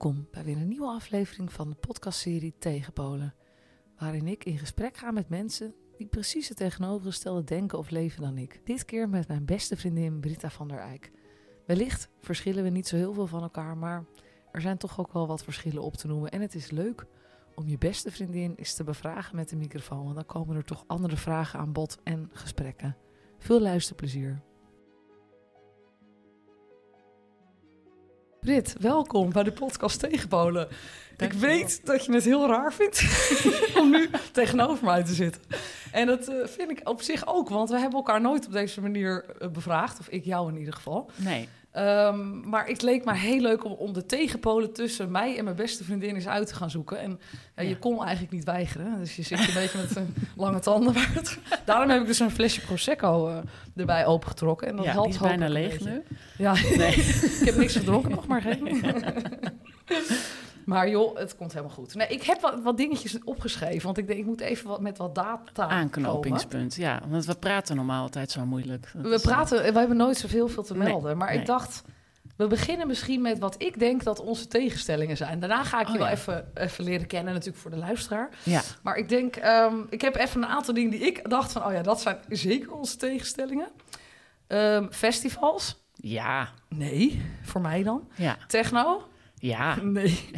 Welkom bij weer een nieuwe aflevering van de podcastserie Tegenpolen. Waarin ik in gesprek ga met mensen die precies het tegenovergestelde denken of leven dan ik. Dit keer met mijn beste vriendin Britta van der Eyck. Wellicht verschillen we niet zo heel veel van elkaar, maar er zijn toch ook wel wat verschillen op te noemen. En het is leuk om je beste vriendin eens te bevragen met de microfoon, want dan komen er toch andere vragen aan bod en gesprekken. Veel luisterplezier. Brit, welkom bij de podcast Tegenpolen. Ik weet dat je het heel raar vindt om nu tegenover mij te zitten. En dat eh, vind ik op zich ook, want we hebben elkaar nooit op deze manier eh, bevraagd. Of ik jou in ieder geval. Nee. Um, maar het leek me heel leuk om, om, de tegenpolen tussen mij en mijn beste vriendin eens uit te gaan zoeken. En ja, je kon eigenlijk niet weigeren. Dus je zit een beetje met een lange tanden. daarom heb ik dus een flesje Prosecco uh, erbij opengetrokken. En dat ja, helpt die is bijna leeg nu. Ja, nee. ik heb niks gedronken nog, maar geen. Maar joh, het komt helemaal goed. Nee, ik heb wat, wat, dingetjes opgeschreven, want ik denk, ik moet even wat, met wat data Aanknopingspunt, ja. Want we praten normaal altijd zo moeilijk. Dat we praten, we hebben nooit zoveel veel te melden. Nee, maar nee. ik dacht, we beginnen misschien met wat ik denk dat onze tegenstellingen zijn. Daarna ga ik je oh, wel ja. even, even leren kennen, natuurlijk voor de luisteraar. Ja. Maar ik denk, um, ik heb even een aantal dingen die ik dacht van, oh ja, dat zijn zeker onze tegenstellingen. Um, festivals? Ja. Nee, voor mij dan. Ja. Techno? Ja. Nee.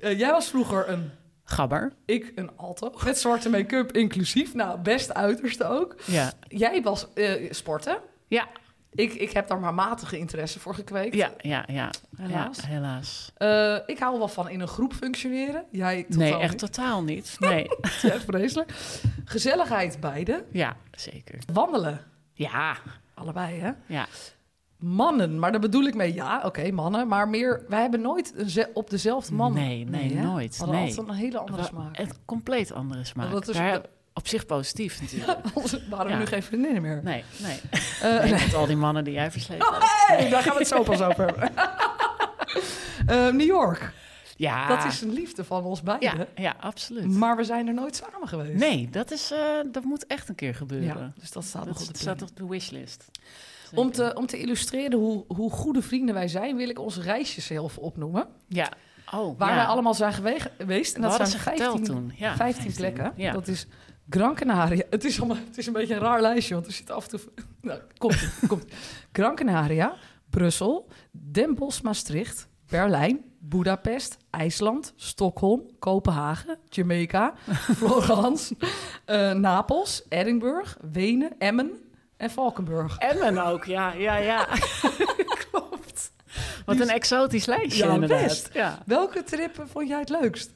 uh, jij was vroeger een... Gabber. Ik een alto. Met zwarte make-up inclusief. Nou, best uiterste ook. Ja. Jij was uh, sporten. Ja. Ik, ik heb daar maar matige interesse voor gekweekt. Ja, ja, ja. Helaas. Ja, helaas. Uh, ik hou wel van in een groep functioneren. Jij totaal Nee, echt niet. totaal niet. Nee. ja, vreselijk. Gezelligheid beide. Ja, zeker. Wandelen. Ja. Allebei, hè? Ja. Mannen, maar daar bedoel ik mee, ja, oké, okay, mannen. Maar meer, wij hebben nooit een op dezelfde man. Nee, nee, nee nooit. We hadden nee. een hele andere smaak. Een compleet andere smaak. Dat is Daar, op zich positief natuurlijk. Ja, waren we ja. nu geen vriendinnen meer? Nee, nee. Uh, nee, Met al die mannen die jij versleten oh, hey, daar gaan we het zo pas over hebben. uh, New York. Ja. Dat is een liefde van ons beiden. Ja, ja, absoluut. Maar we zijn er nooit samen geweest. Nee, dat, is, uh, dat moet echt een keer gebeuren. Ja, dus dat staat dat nog op de, staat op de wishlist. Om te, om te illustreren hoe, hoe goede vrienden wij zijn, wil ik onze reisjes zelf opnoemen. Ja. Oh, waar ja. wij allemaal zijn geweest. En dat zijn 15, toen. Ja, 15, 15 plekken. Ja. Dat is Gran Canaria. Het is, allemaal, het is een beetje een raar lijstje, want er zit af en toe... Nou, komt, komt. Gran Canaria, Brussel, Den Bosch, Maastricht, Berlijn, Budapest, IJsland, Stockholm, Kopenhagen, Jamaica, Florence, uh, Napels, Edinburgh, Wenen, Emmen en Valkenburg. Emmen ook, ja, ja, ja. Klopt. Wat een exotisch lijstje ja, inderdaad. Best. Ja. Welke trip vond jij het leukst?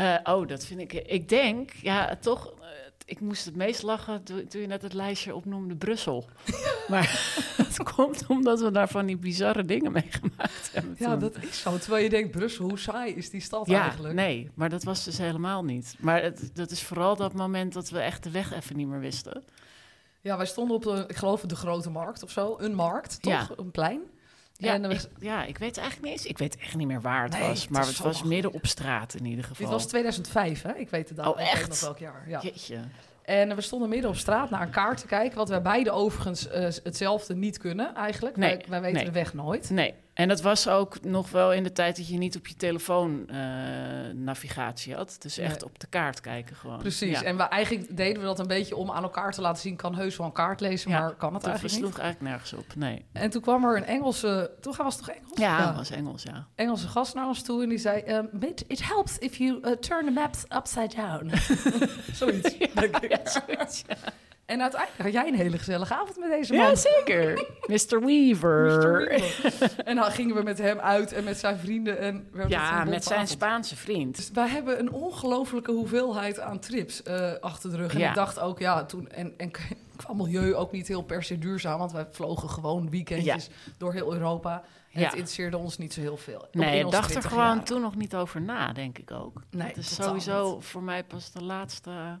Uh, oh, dat vind ik... Ik denk, ja, toch... Uh, ik moest het meest lachen toen, toen je net het lijstje opnoemde Brussel. maar het komt omdat we daar van die bizarre dingen meegemaakt hebben. Ja, toen. dat is zo. Terwijl je denkt, Brussel, hoe saai is die stad ja, eigenlijk? nee, maar dat was dus helemaal niet. Maar het, dat is vooral dat moment dat we echt de weg even niet meer wisten. Ja, wij stonden op, de, ik geloof, de grote markt of zo. Een markt, toch? Ja. Een plein. Ja, en ik, ja, ik weet eigenlijk niet eens. Ik weet echt niet meer waar het Nee, was. Maar het was midden op straat in ieder geval. Dit was 2005, hè? Ik weet het dan Oh, echt? nog welk jaar. Ja. Jeetje. En we stonden midden op straat naar een kaart te kijken. Wat wij beide overigens uh, hetzelfde niet kunnen eigenlijk. Nee, wij, wij weten nee. de weg nooit. Nee, en dat was ook nog wel in de tijd dat je niet op je telefoon uh, navigatie had. Dus echt Nee. op de kaart kijken gewoon. Precies. Ja. En we, eigenlijk deden we dat een beetje om aan elkaar te laten zien... kan heus wel een kaart lezen, Ja, maar kan het dat eigenlijk sloeg niet. eigenlijk nergens op, nee. En toen kwam er een Engelse... Toen was het toch Engels? Ja, dat was Engels, ja. Engelse gast naar ons toe en die zei... Um, it, it helps if you uh, turn the maps upside down. Zoiets, denk ik. Ja, zoiets, ja. En uiteindelijk had jij een hele gezellige avond met deze man. Ja, zeker. Mr. Weaver. Mr. Weaver. en dan gingen we met hem uit en met zijn vrienden. En werd Ja, met zijn avond. Spaanse vriend. Dus wij hebben een ongelofelijke hoeveelheid aan trips eh, achter de rug. En Ja. ik dacht ook, ja, toen... En, en qua milieu ook niet heel per se duurzaam. Want wij vlogen gewoon weekendjes door heel Europa. En Ja. Het interesseerde ons niet zo heel veel. Nee, ik dacht er 20 gewoon toen nog niet over na, denk ik ook. Nee, Het is sowieso niet. voor mij pas de laatste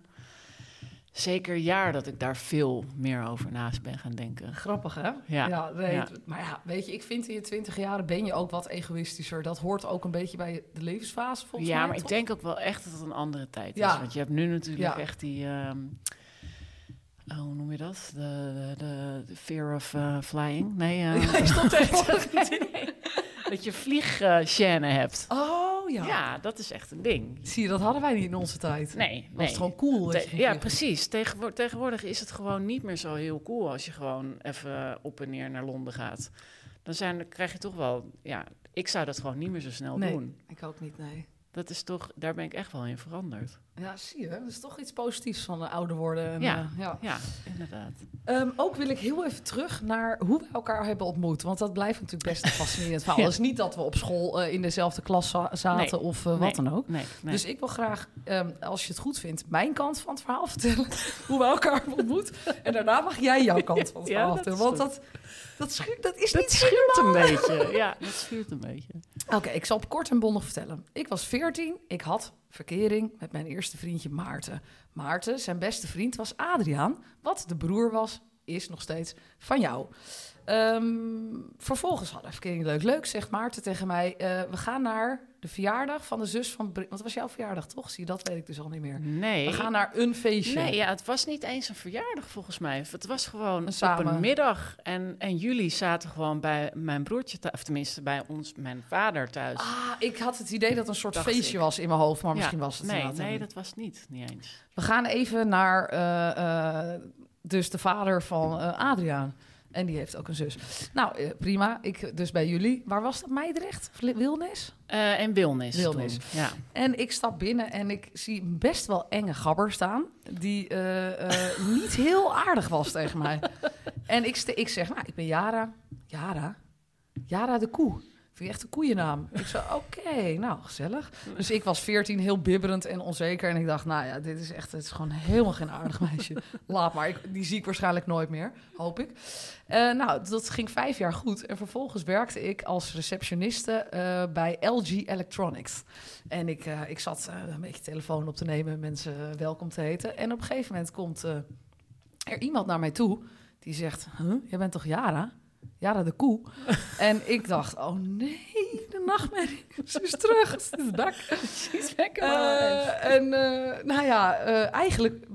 zeker jaar dat ik daar veel meer over naast ben gaan denken. Grappig, hè? Ja. Ja. het- Maar ja, weet je, ik vind in je twintig jaren ben je ook wat egoïstischer. Dat hoort ook een beetje bij de levensfase, volgens ja, mij. maar ik denk ook wel echt dat het een andere tijd Ja. is. Want je hebt nu natuurlijk Ja. echt die... ehm, oh, hoe noem je dat? De, de, de, fear of eh, flying? Nee, eh, Ja, ik stond tegenwoordig nee. dat je vliegscène hebt. Oh ja. Ja. dat is echt een ding. Zie je, dat hadden wij niet in onze tijd. Nee, Was het gewoon cool? Te- je ja, precies. Tegenwo- tegenwoordig is het gewoon niet meer zo heel cool als je gewoon even op en neer naar Londen gaat. Dan, zijn, dan krijg je toch wel, ja, ik zou dat gewoon niet meer zo snel Nee. doen. Ik ook niet, nee. Dat is toch, daar ben ik echt wel in veranderd. Ja, zie je. Dat is toch iets positiefs van de ouder worden. En, Ja. eh, ja. Ja, inderdaad. Ehm, ook wil ik heel even terug naar hoe we elkaar hebben ontmoet. Want dat blijft natuurlijk best een fascinerend verhaal. Ja. Het is niet dat we op school eh, in dezelfde klas za- zaten Nee. of eh, wat dan ook. Nee. Dus ik wil graag, ehm, als je het goed vindt, mijn kant van het verhaal vertellen. hoe we elkaar hebben ontmoet. En daarna mag jij jouw kant van het Ja, verhaal vertellen. Want dat, dat, schuurt, dat is dat niet schuurt een beetje. Ja, dat schuurt een beetje. Oké, ik zal het kort en bondig vertellen. Ik was 14, ik had verkering met mijn eerste vriendje Maarten. Maarten, zijn beste vriend, was Adriaan, wat de broer was, is nog steeds van jou. Ehm, vervolgens hadden we verkering leuk. Leuk, zegt Maarten tegen mij. eh, we gaan naar de verjaardag van de zus van... Want het was jouw verjaardag, toch? Zie dat weet ik dus al niet meer. Nee. We gaan naar een feestje. Nee, ja, het was niet eens een verjaardag volgens mij. Het was gewoon Samen. op een middag. En, en jullie zaten gewoon bij mijn broertje. Of tenminste, bij ons, mijn vader thuis. Ah, ik had het idee dat een soort Dacht feestje ik. was in mijn hoofd. Maar Ja, misschien was het Nee, nee, dat was niet. Niet eens. We gaan even naar eh, eh, dus de vader van Adriaan. En die heeft ook een zus. Nou, eh, prima. Ik dus bij jullie. Waar was dat? Meidrecht? Wilnis? Eh, en Wilnis. Wilnis. toen, Ja. En ik stap binnen en ik zie best wel enge gabber staan. Die eh, niet heel aardig was tegen mij. En ik, ik zeg, nou, ik ben Jara. Jara? Jara de koe. Vind je echt een koeiennaam? Ik zei, oké, nou, gezellig. Dus ik was veertien, heel bibberend en onzeker. En ik dacht, nou ja, dit is echt, het is gewoon helemaal geen aardig meisje. Laat maar, ik, die zie ik waarschijnlijk nooit meer, hoop ik. Eh, nou, dat ging vijf jaar goed. En vervolgens werkte ik als receptioniste eh, bij LG Electronics. En ik, eh, ik zat een beetje telefoon op te nemen, mensen welkom te heten. En op een gegeven moment komt er iemand naar mij toe die zegt, huh, jij bent toch Jara? Jara de koe. en ik dacht, oh nee, de nachtmerrie. Ze is terug. Ze is back. Eh, en eh, nou ja, eh, eigenlijk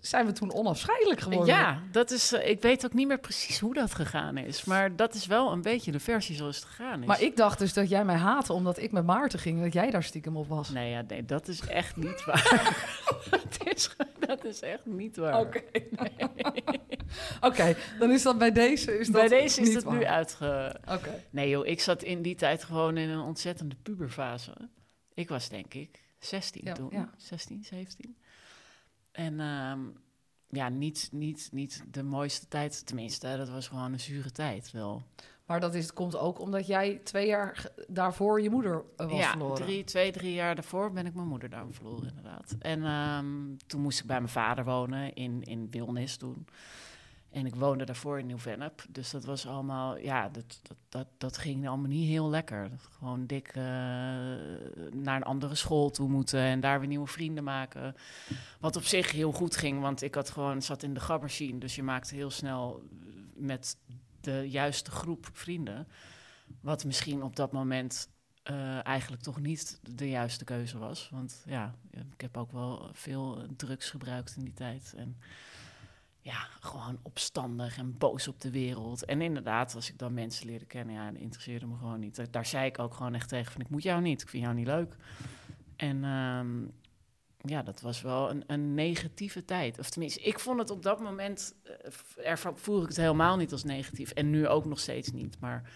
zijn we toen onafscheidelijk geworden. Ja, dat is, ik weet ook niet meer precies hoe dat gegaan is. Maar dat is wel een beetje de versie zoals het gegaan is. Maar ik dacht dus dat jij mij haatte omdat ik met Maarten ging dat jij daar stiekem op was. Nee, ja, nee, dat is echt niet waar. dat, is, dat is echt niet waar. Oké. Oké, dan is dat bij deze. Is Bij dat deze is het nu uitge... Oké. Nee joh, ik zat in die tijd gewoon in een ontzettende puberfase. Ik was denk ik 16 Ja, toen, ja. 16, 17. En ehm, ja, niet, niet, niet de mooiste tijd, tenminste, dat was gewoon een zure tijd wel. Maar dat is, komt ook omdat jij twee jaar daarvoor je moeder eh, was ja, verloren. drie, twee, drie jaar daarvoor ben ik mijn moeder daar verloren inderdaad. En ehm, toen moest ik bij mijn vader wonen in, in Wilnis toen. En ik woonde daarvoor in Nieuw-Vennep. Dus dat was allemaal, ja, dat, dat, dat, dat ging allemaal niet heel lekker. Gewoon dik eh, naar een andere school toe moeten en daar weer nieuwe vrienden maken. Wat op zich heel goed ging, want ik had gewoon, zat in de gabberscene. Dus je maakte heel snel met de juiste groep vrienden. Wat misschien op dat moment eh, eigenlijk toch niet de juiste keuze was. Want ja, ik heb ook wel veel drugs gebruikt in die tijd. En ja, gewoon opstandig en boos op de wereld. En inderdaad, als ik dan mensen leerde kennen, ja, dat interesseerde me gewoon niet. Daar zei ik ook gewoon echt tegen van, ik moet jou niet, ik vind jou niet leuk. En ehm, ja, dat was wel een, een negatieve tijd. Of tenminste, ik vond het op dat moment, eh, ervan voel ik het helemaal niet als negatief. En nu ook nog steeds niet, maar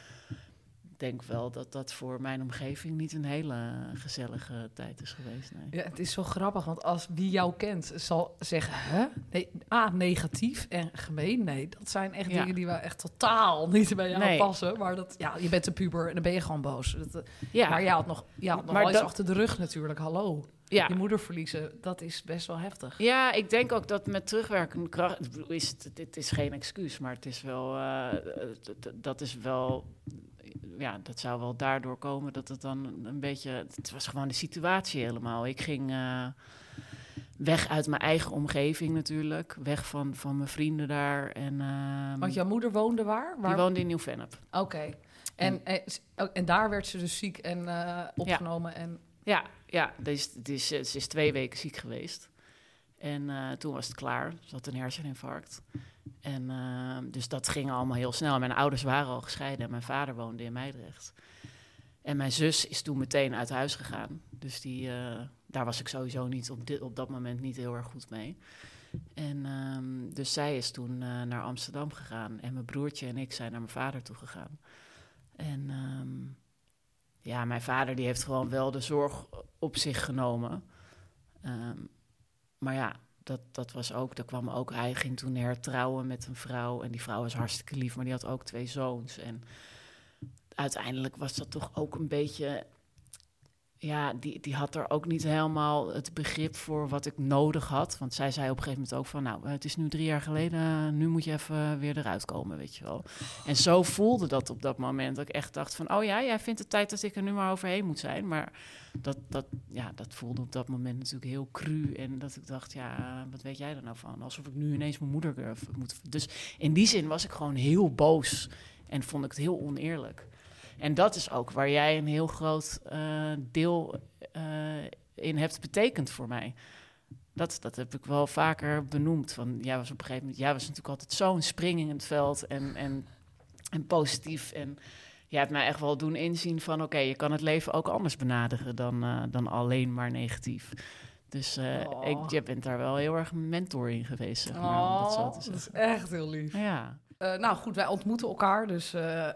ik denk wel dat dat voor mijn omgeving niet een hele gezellige tijd is geweest. Nee. Ja, het is zo grappig, want als wie jou kent zal zeggen, hè? Nee, A, negatief en gemeen. Nee, dat zijn echt Ja. dingen die we echt totaal niet bij jou Nee. passen. Maar dat, ja, je bent een puber en dan ben je gewoon boos. Dat, eh, Ja, Maar je had nog, had nog Maar wel achter de rug natuurlijk. Hallo, ja. je moeder verliezen, dat is best wel heftig. Ja, ik denk ook dat met terugwerkende kracht. Is het, dit is geen excuus, maar het is wel. eh, d- dat is wel. Ja, dat zou wel daardoor komen dat het dan een beetje. Het was gewoon de situatie helemaal. Ik ging eh, weg uit mijn eigen omgeving natuurlijk. Weg van, van mijn vrienden daar. En, ehm, Want jouw moeder woonde waar? waar? die woonde in Nieuw-Vennep. Oké. En, eh, oh, en daar werd ze dus ziek en eh, opgenomen. En, Ja, ja dus, ze is twee weken ziek geweest. En eh, toen was het klaar. Ze had een herseninfarct. En eh, dus dat ging allemaal heel snel. Mijn ouders waren al gescheiden en mijn vader woonde in Meidrecht. En mijn zus is toen meteen uit huis gegaan. Dus die, eh, daar was ik sowieso niet op, dit, op dat moment niet heel erg goed mee. En ehm, dus zij is toen eh, naar Amsterdam gegaan. En mijn broertje en ik zijn naar mijn vader toe gegaan. En ehm, ja, mijn vader die heeft gewoon wel de zorg op zich genomen. Ehm, maar ja, dat, dat was ook, daar kwam ook, hij ging toen hertrouwen met een vrouw. En die vrouw was hartstikke lief, maar die had ook twee zoons. En uiteindelijk was dat toch ook een beetje ja, die, die had er ook niet helemaal het begrip voor wat ik nodig had. Want zij zei op een gegeven moment ook van... nou, het is nu drie jaar geleden, nu moet je even weer eruit komen, weet je wel. En zo voelde dat op dat moment. Dat ik echt dacht van, oh ja, jij vindt het tijd dat ik er nu maar overheen moet zijn. Maar dat, dat, ja, dat voelde op dat moment natuurlijk heel cru. En dat ik dacht, ja, wat weet jij er nou van? Alsof ik nu ineens mijn moeder moet... Dus in die zin was ik gewoon heel boos. En vond ik het heel oneerlijk. En dat is ook waar jij een heel groot uh, deel uh, in hebt betekend voor mij. Dat, dat heb ik wel vaker benoemd. Van, jij was op een gegeven moment, jij was natuurlijk altijd zo'n spring in het veld en, en, en positief. En jij hebt mij echt wel doen inzien van, oké, je kan het leven ook anders benaderen dan, uh, dan alleen maar negatief. Dus oh. ik, je bent daar wel heel erg mentor in geweest, zeg maar, oh, dat, zo te dat is echt heel lief. Ja. Uh, nou goed, wij ontmoeten elkaar dus uh,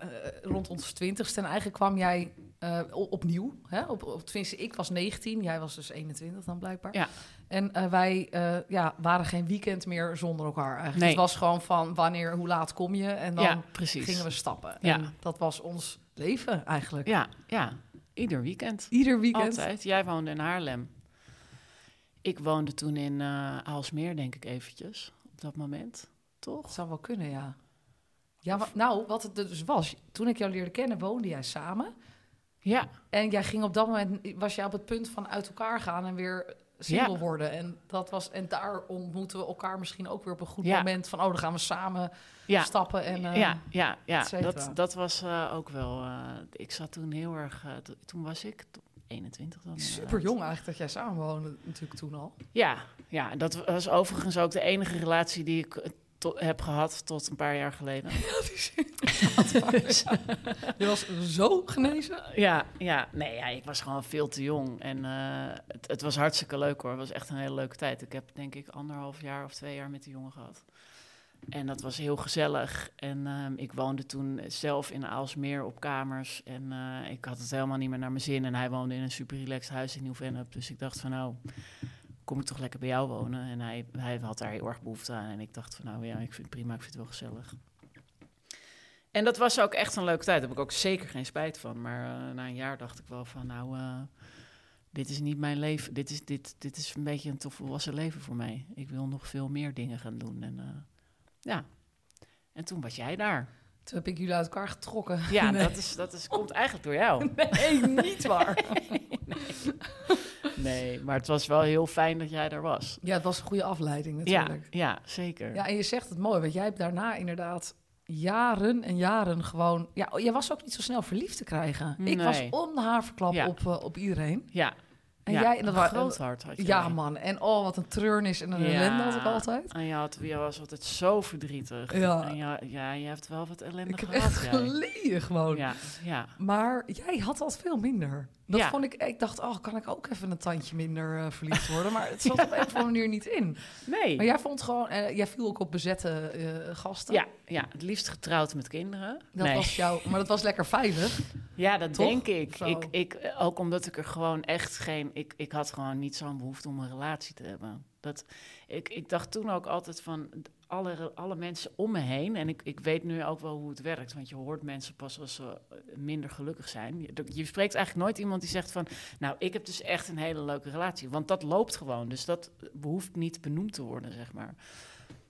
rond ons twintigste. En eigenlijk kwam jij uh, opnieuw. Hè? Op, op, tenminste, ik was 19, jij was dus 21 dan blijkbaar. Ja. En wij ja, waren geen weekend meer zonder elkaar eigenlijk. Nee. Het was gewoon van wanneer, hoe laat kom je? En dan ja, gingen we stappen. Ja. En dat was ons leven eigenlijk. Ja, ja. ieder weekend. Ieder weekend. Altijd. Jij woonde in Haarlem. Ik woonde toen in Aalsmeer, denk ik eventjes, op dat moment. Toch? Dat zou wel kunnen, ja. Ja, maar, nou, wat het dus was, toen ik jou leerde kennen, woonde jij samen. Ja. En jij ging op dat moment, was jij op het punt van uit elkaar gaan en weer single ja. worden. En, dat was, en daar ontmoeten we elkaar misschien ook weer op een goed ja. moment van, oh, dan gaan we samen ja. stappen. En, uh, ja, ja, ja. Dat, dat was uh, ook wel, uh, ik zat toen heel erg, toen was ik 21 dan. Super jong eigenlijk dat jij samenwoonde natuurlijk toen al. Ja, ja, dat was overigens ook de enige relatie die ik heb gehad tot een paar jaar geleden. Ja, je was zo genezen? Ja, ja. Nee, ja, ik was gewoon veel te jong. En uh, het, het, was hartstikke leuk hoor. Het was echt een hele leuke tijd. Ik heb denk ik anderhalf jaar of twee jaar met die jongen gehad. En dat was heel gezellig. En uh, ik woonde toen zelf in Aalsmeer op kamers. En uh, ik had het helemaal niet meer naar mijn zin. En hij woonde in een super relaxed huis in Nieuw-Vennep. Dus ik dacht van nou, kom ik toch lekker bij jou wonen. En hij, hij had daar heel erg behoefte aan. En ik dacht van, nou ja, ik vind het prima, ik vind het wel gezellig. En dat was ook echt een leuke tijd. Daar heb ik ook zeker geen spijt van. Maar uh, na een jaar dacht ik wel van, nou, uh, dit is niet mijn leven. Dit is, dit, dit is een beetje een te volwassen leven voor mij. Ik wil nog veel meer dingen gaan doen. En uh, ja, en toen was jij daar. Toen heb ik jullie uit elkaar getrokken. Ja, nee. dat, is, dat is, komt eigenlijk door jou. Nee, niet waar. nee, nee. Maar het was wel heel fijn dat jij er was. Ja, het was een goede afleiding natuurlijk. Ja, ja zeker. Ja, en je zegt het mooi, want jij hebt daarna inderdaad jaren en jaren gewoon... Ja, jij was ook niet zo snel verliefd te krijgen. Nee. Ik was om de haarverklap Ja. op, uh, op iedereen. Ja. En ja, jij... En dat een wa- groot hart had je. Ja, man. En oh, wat een treurnis en een ellende had ik altijd. En je, had, je was altijd zo verdrietig. Ja. En ja, ja, je hebt wel wat ellende Ik heb gehad. echt jij. geleden gewoon. Ja, ja. Maar jij had dat veel minder. Dat Ja. vond ik... Ik dacht, oh, kan ik ook even een tandje minder eh, verliefd worden? Maar het zat op een of andere manier niet in. Nee. Maar jij vond gewoon... eh, jij viel ook op bezette eh, gasten. ja, ja, het liefst getrouwd met kinderen. Dat nee. was jouw... Maar dat was lekker veilig. Ja, dat Toch? denk ik. Zo. ik, ik. Ook omdat ik er gewoon echt geen... Ik, ik had gewoon niet zo'n behoefte om een relatie te hebben. Dat, ik, ik dacht toen ook altijd van alle, alle mensen om me heen... en ik, ik weet nu ook wel hoe het werkt... want je hoort mensen pas als ze eh, minder gelukkig zijn. Je, je spreekt eigenlijk nooit iemand die zegt van... nou, ik heb dus echt een hele leuke relatie. Want dat loopt gewoon, dus dat behoeft niet benoemd te worden, zeg maar.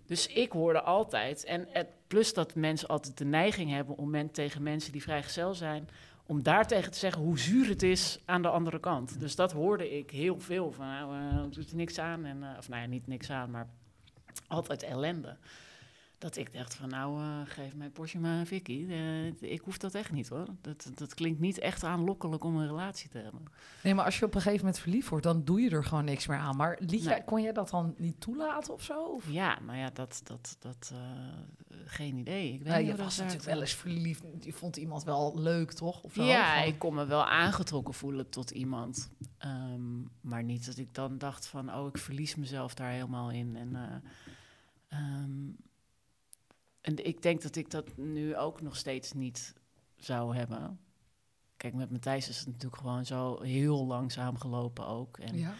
Dus ik hoorde altijd, en het, plus dat mensen altijd de neiging hebben om men, tegen mensen die vrijgezel zijn, om daartegen te zeggen hoe zuur het is aan de andere kant. Dus dat hoorde ik heel veel van, nou, eh, doet er niks aan. En, eh, of nou ja, niet niks aan, maar altijd ellende. Dat ik dacht van, nou, eh, geef mij Porsche maar een Vicky. Eh, ik hoef dat echt niet hoor. Dat, dat klinkt niet echt aanlokkelijk om een relatie te hebben. Nee, maar als je op een gegeven moment verliefd wordt, dan doe je er gewoon niks meer aan. Maar liet jij, kon jij dat dan niet toelaten of zo? Of? Ja, nou ja, dat, dat, dat, eh, geen idee. Ik weet niet je was natuurlijk wel eens verliefd. Je vond iemand wel leuk, toch? Of? Ja, Van- ik kon me wel aangetrokken voelen tot iemand. Ehm, maar niet dat ik dan dacht van, oh, ik verlies mezelf daar helemaal in. En, eh, ehm, en ik denk dat ik dat nu ook nog steeds niet zou hebben. Kijk, met Matthijs is het natuurlijk gewoon zo heel langzaam gelopen ook. En Ja.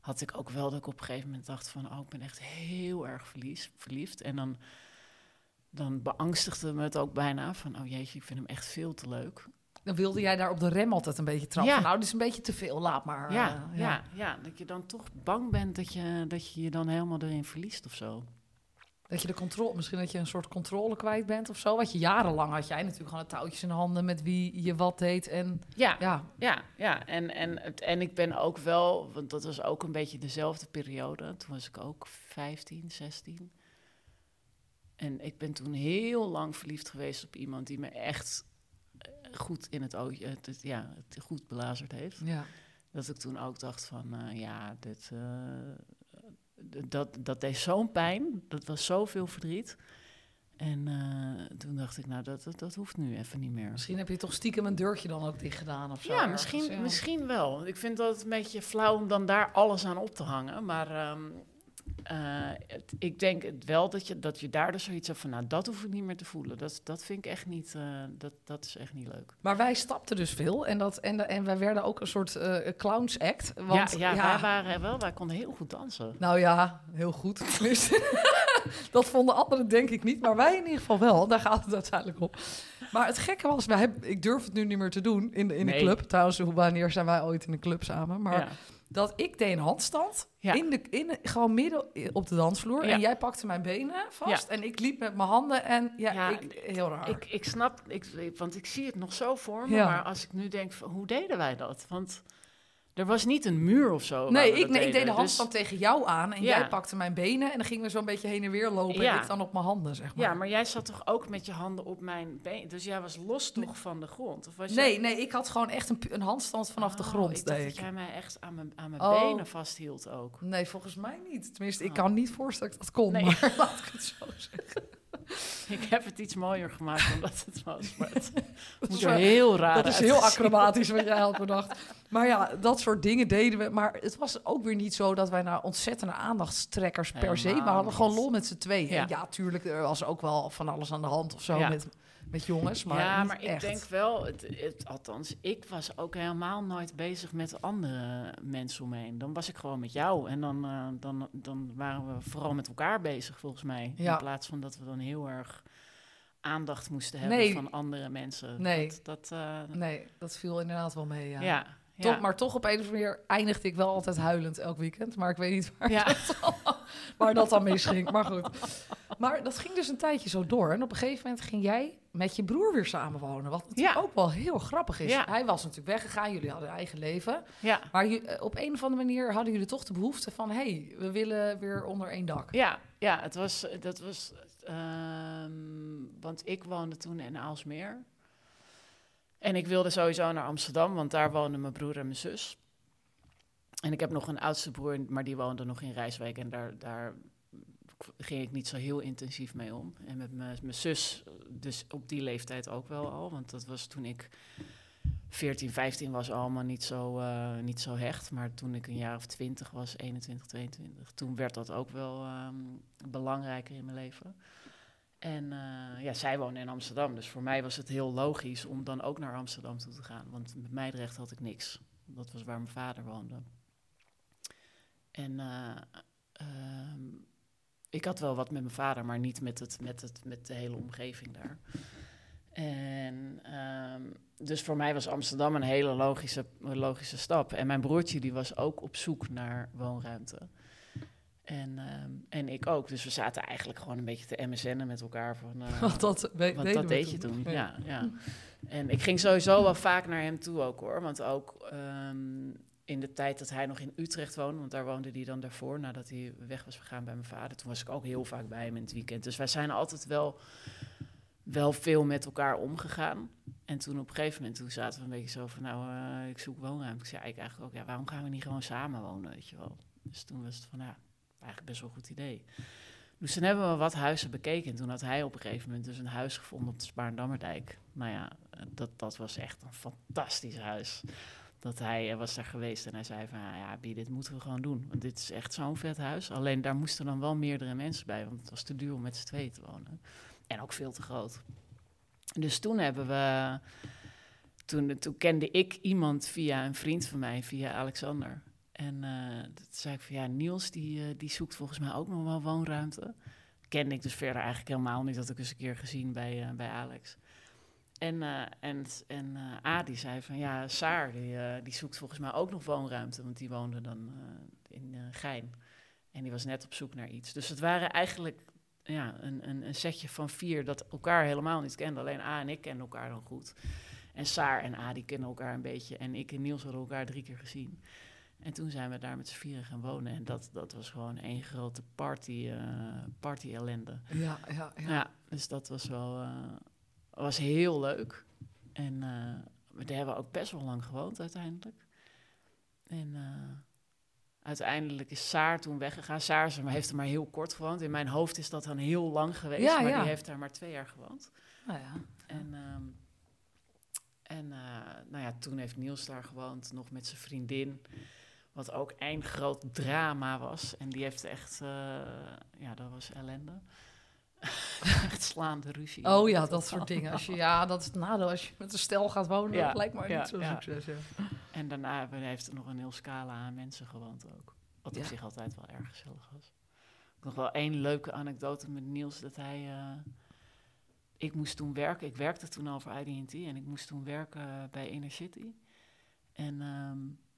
had ik ook wel dat ik op een gegeven moment dacht van... oh, ik ben echt heel erg verlies, verliefd. En dan, dan beangstigde me het ook bijna van... oh jeetje, ik vind hem echt veel te leuk. Dan wilde jij daar op de rem altijd een beetje trappen. Ja. Nou, dit is een beetje te veel, laat maar. ja, eh, ja. Ja, dat je dan toch bang bent dat je, dat je je dan helemaal erin verliest of zo. Dat je de controle, misschien dat je een soort controle kwijt bent of zo. Wat je jarenlang had jij natuurlijk gewoon de touwtjes in handen met wie je wat deed. En Ja, ja, ja, ja. En, en, en ik ben ook wel, want dat was ook een beetje dezelfde periode. Toen was ik ook 15, 16. En ik ben toen heel lang verliefd geweest op iemand die me echt eh, goed in het oogje, het, het- ja, het goed belazerd heeft. ja. Dat ik toen ook dacht van, eh, ja, dit, eh, dat, dat deed zo'n pijn. Dat was zoveel verdriet. En eh, toen dacht ik, nou, dat, dat, dat hoeft nu even niet meer. Misschien heb je toch stiekem een deurtje dan ook dicht gedaan of zo. Ja, ergens, misschien, ja. misschien wel. Ik vind dat een beetje flauw om dan daar alles aan op te hangen. Maar ehm, eh, het- ik denk het wel dat je, dat je daar dus zoiets hebt van... nou, dat hoef ik niet meer te voelen. Dat, dat vind ik echt niet... eh, dat, dat is echt niet leuk. Maar wij stapten dus veel en, dat, en, en wij werden ook een soort eh clowns act. Want, ja, ja, wij waren wel... Wij konden heel goed dansen. Nou ja, heel goed. Dat vonden anderen denk ik niet, maar wij in ieder geval wel. Daar gaat het uiteindelijk op. Maar het gekke was, wij hebben, ik durf het nu niet meer te doen in de, in de club. Trouwens, hoe- wanneer zijn wij ooit in een club samen? Maar ja. Dat ik deed een handstand, Ja. in de, in gewoon midden op de dansvloer. Ja. En jij pakte mijn benen vast en ik liep met mijn handen en ja, ik, heel raar. Ik, ik snap, ik, want ik zie het nog zo voor me, maar als ik nu denk, van, hoe deden wij dat? Want er was niet een muur of zo. nee, ik, nee, ik deed de handstand tegen jou aan en Ja. jij pakte mijn benen en dan gingen we zo'n beetje heen en weer lopen Ja. en ik dan op mijn handen, zeg Dus, maar. ja, maar jij zat toch ook met je handen op mijn been? Dus jij was los toch van de grond? Of was Nee, jij... nee, ik had gewoon echt een, een handstand vanaf de Oh, grond. Ik dacht deed dat jij mij echt aan mijn, aan mijn Oh. benen vasthield ook. Nee, volgens mij niet. Tenminste, ik Oh. kan niet voorstellen dat ik dat kon, Nee. maar laat ik het zo zeggen. Ik heb het iets mooier gemaakt dan dat het was. Maar het Dat moet is, er wel- heel raar dat is heel acrobatisch wat jij had bedacht. Maar ja, dat soort dingen deden we. Maar het was ook weer niet zo dat wij naar ontzettende aandachtstrekkers per se. We Helemaal hadden gewoon lol met z'n tweeën. Ja. Ja. ja, tuurlijk, er was ook wel van alles aan de hand of zo Ja. met, met jongens. Maar ja, maar ik echt. denk wel, het, het, althans, ik was ook helemaal nooit bezig met andere mensen om me heen. Dan was ik gewoon met jou en dan, eh, dan, dan waren we vooral met elkaar bezig, volgens mij. Ja. In plaats van dat we dan heel erg aandacht moesten hebben Nee. van andere mensen. Nee. Dat, dat, eh, Nee, dat viel inderdaad wel mee, ja. ja. Toch, maar toch op een of andere manier eindigde ik wel altijd huilend elk weekend. Maar ik weet niet waar, Ja. waar dat dan misging. Maar goed. Maar dat ging dus een tijdje zo door. En op een gegeven moment ging jij met je broer weer samenwonen. Wat natuurlijk Ja. ook wel heel grappig is. Hij was natuurlijk weggegaan. Jullie hadden eigen leven. Maar eh, op een of andere manier hadden jullie toch de behoefte van... hé, hey, we willen weer onder één dak. Ja, ja, het was, dat was, ehm, want ik woonde toen in Aalsmeer. En ik wilde sowieso naar Amsterdam, want daar woonden mijn broer en mijn zus. En ik heb nog een oudste broer, maar die woonde nog in Rijswijk en daar, daar ging ik niet zo heel intensief mee om. En met mijn, zus, dus op die leeftijd ook wel al, want dat was toen ik 14, 15 was allemaal niet zo, eh, niet zo hecht. Maar toen ik een jaar of 20 was, 21, 22, toen werd dat ook wel ehm, belangrijker in mijn leven. En eh, ja, zij woonde in Amsterdam, dus voor mij was het heel logisch om dan ook naar Amsterdam toe te gaan. Want met Meidrecht had ik niks. Dat was waar mijn vader woonde. En eh, ehm, ik had wel wat met mijn vader, maar niet met, het, met, het, met de hele omgeving daar. En ehm, dus voor mij was Amsterdam een hele logische, logische stap. En mijn broertje die was ook op zoek naar woonruimte. En, ehm, en ik ook. Dus we zaten eigenlijk gewoon een beetje te MSN'en met elkaar. Van, Want dat, we- want deden dat we deed je toen, ja. ja. En ik ging sowieso wel vaak naar hem toe ook hoor. Want ook ehm, in de tijd dat hij nog in Utrecht woonde, want daar woonde hij dan daarvoor, nadat hij weg was gegaan bij mijn vader. Toen was ik ook heel vaak bij hem in het weekend. Dus wij zijn altijd wel, wel veel met elkaar omgegaan. En toen op een gegeven moment toen zaten we een beetje zo van, nou, eh, ik zoek woonruimte. Ik zei eigenlijk ook, ja, waarom gaan we niet gewoon samen wonen, weet je wel. Dus toen was het van, ja, eigenlijk best wel een goed idee. Dus toen hebben we wat huizen bekeken. En toen had hij op een gegeven moment dus een huis gevonden op de Spaarndammerdijk. Nou ja, dat, dat was echt een fantastisch huis. Dat hij was daar geweest en hij zei van, ja, ja Bie, dit moeten we gewoon doen. Want dit is echt zo'n vet huis. Alleen daar moesten dan wel meerdere mensen bij, want het was te duur om met z'n tweeën te wonen. En ook veel te groot. Dus toen hebben we... Toen, toen kende ik iemand via een vriend van mij, via Alexander. En uh, toen zei ik van ja, Niels die, uh, die zoekt volgens mij ook nog wel woonruimte. Kende ik dus verder eigenlijk helemaal niet. Dat ik eens een keer gezien bij, uh, bij Alex. En, en, en Adi zei van ja, Saar die, die zoekt volgens mij ook nog woonruimte. Want die woonde dan in Gein. En die was net op zoek naar iets. Dus het waren eigenlijk ja, een, een, een setje van vier dat elkaar helemaal niet kenden. Alleen A en ik kenden elkaar dan goed. En Saar en Adi kennen elkaar een beetje. En ik en Niels hadden elkaar drie keer gezien. En toen zijn we daar met z'n vieren gaan wonen. En dat, dat was gewoon één grote party, uh, party ellende. Ja, ja, ja. ja dus dat was wel uh, was heel leuk. En uh, daar hebben we ook best wel lang gewoond uiteindelijk. En uiteindelijk is Saar toen weggegaan. Saar heeft er maar heel kort gewoond. In mijn hoofd is dat dan heel lang geweest. Ja, maar ja. die heeft daar maar twee jaar gewoond. Nou ja. En, um, en nou ja, toen heeft Niels daar gewoond, nog met zijn vriendin. Wat ook één groot drama was. En die heeft echt, uh, ja, dat was ellende. echt slaande ruzie. Oh ja, dat soort dingen. Als je, ja, dat is het nadeel. Als je met een stel gaat wonen, Ja, dat lijkt ja, niet zo'n ja. succes. Ja. En daarna heeft er nog een heel scala aan mensen gewoond ook. Wat op zich altijd wel erg gezellig was. Nog wel één leuke anekdote met Niels. Dat hij... eh, ik moest toen werken. Ik werkte toen al voor IDT. En ik moest toen werken bij Inner City. En... ehm,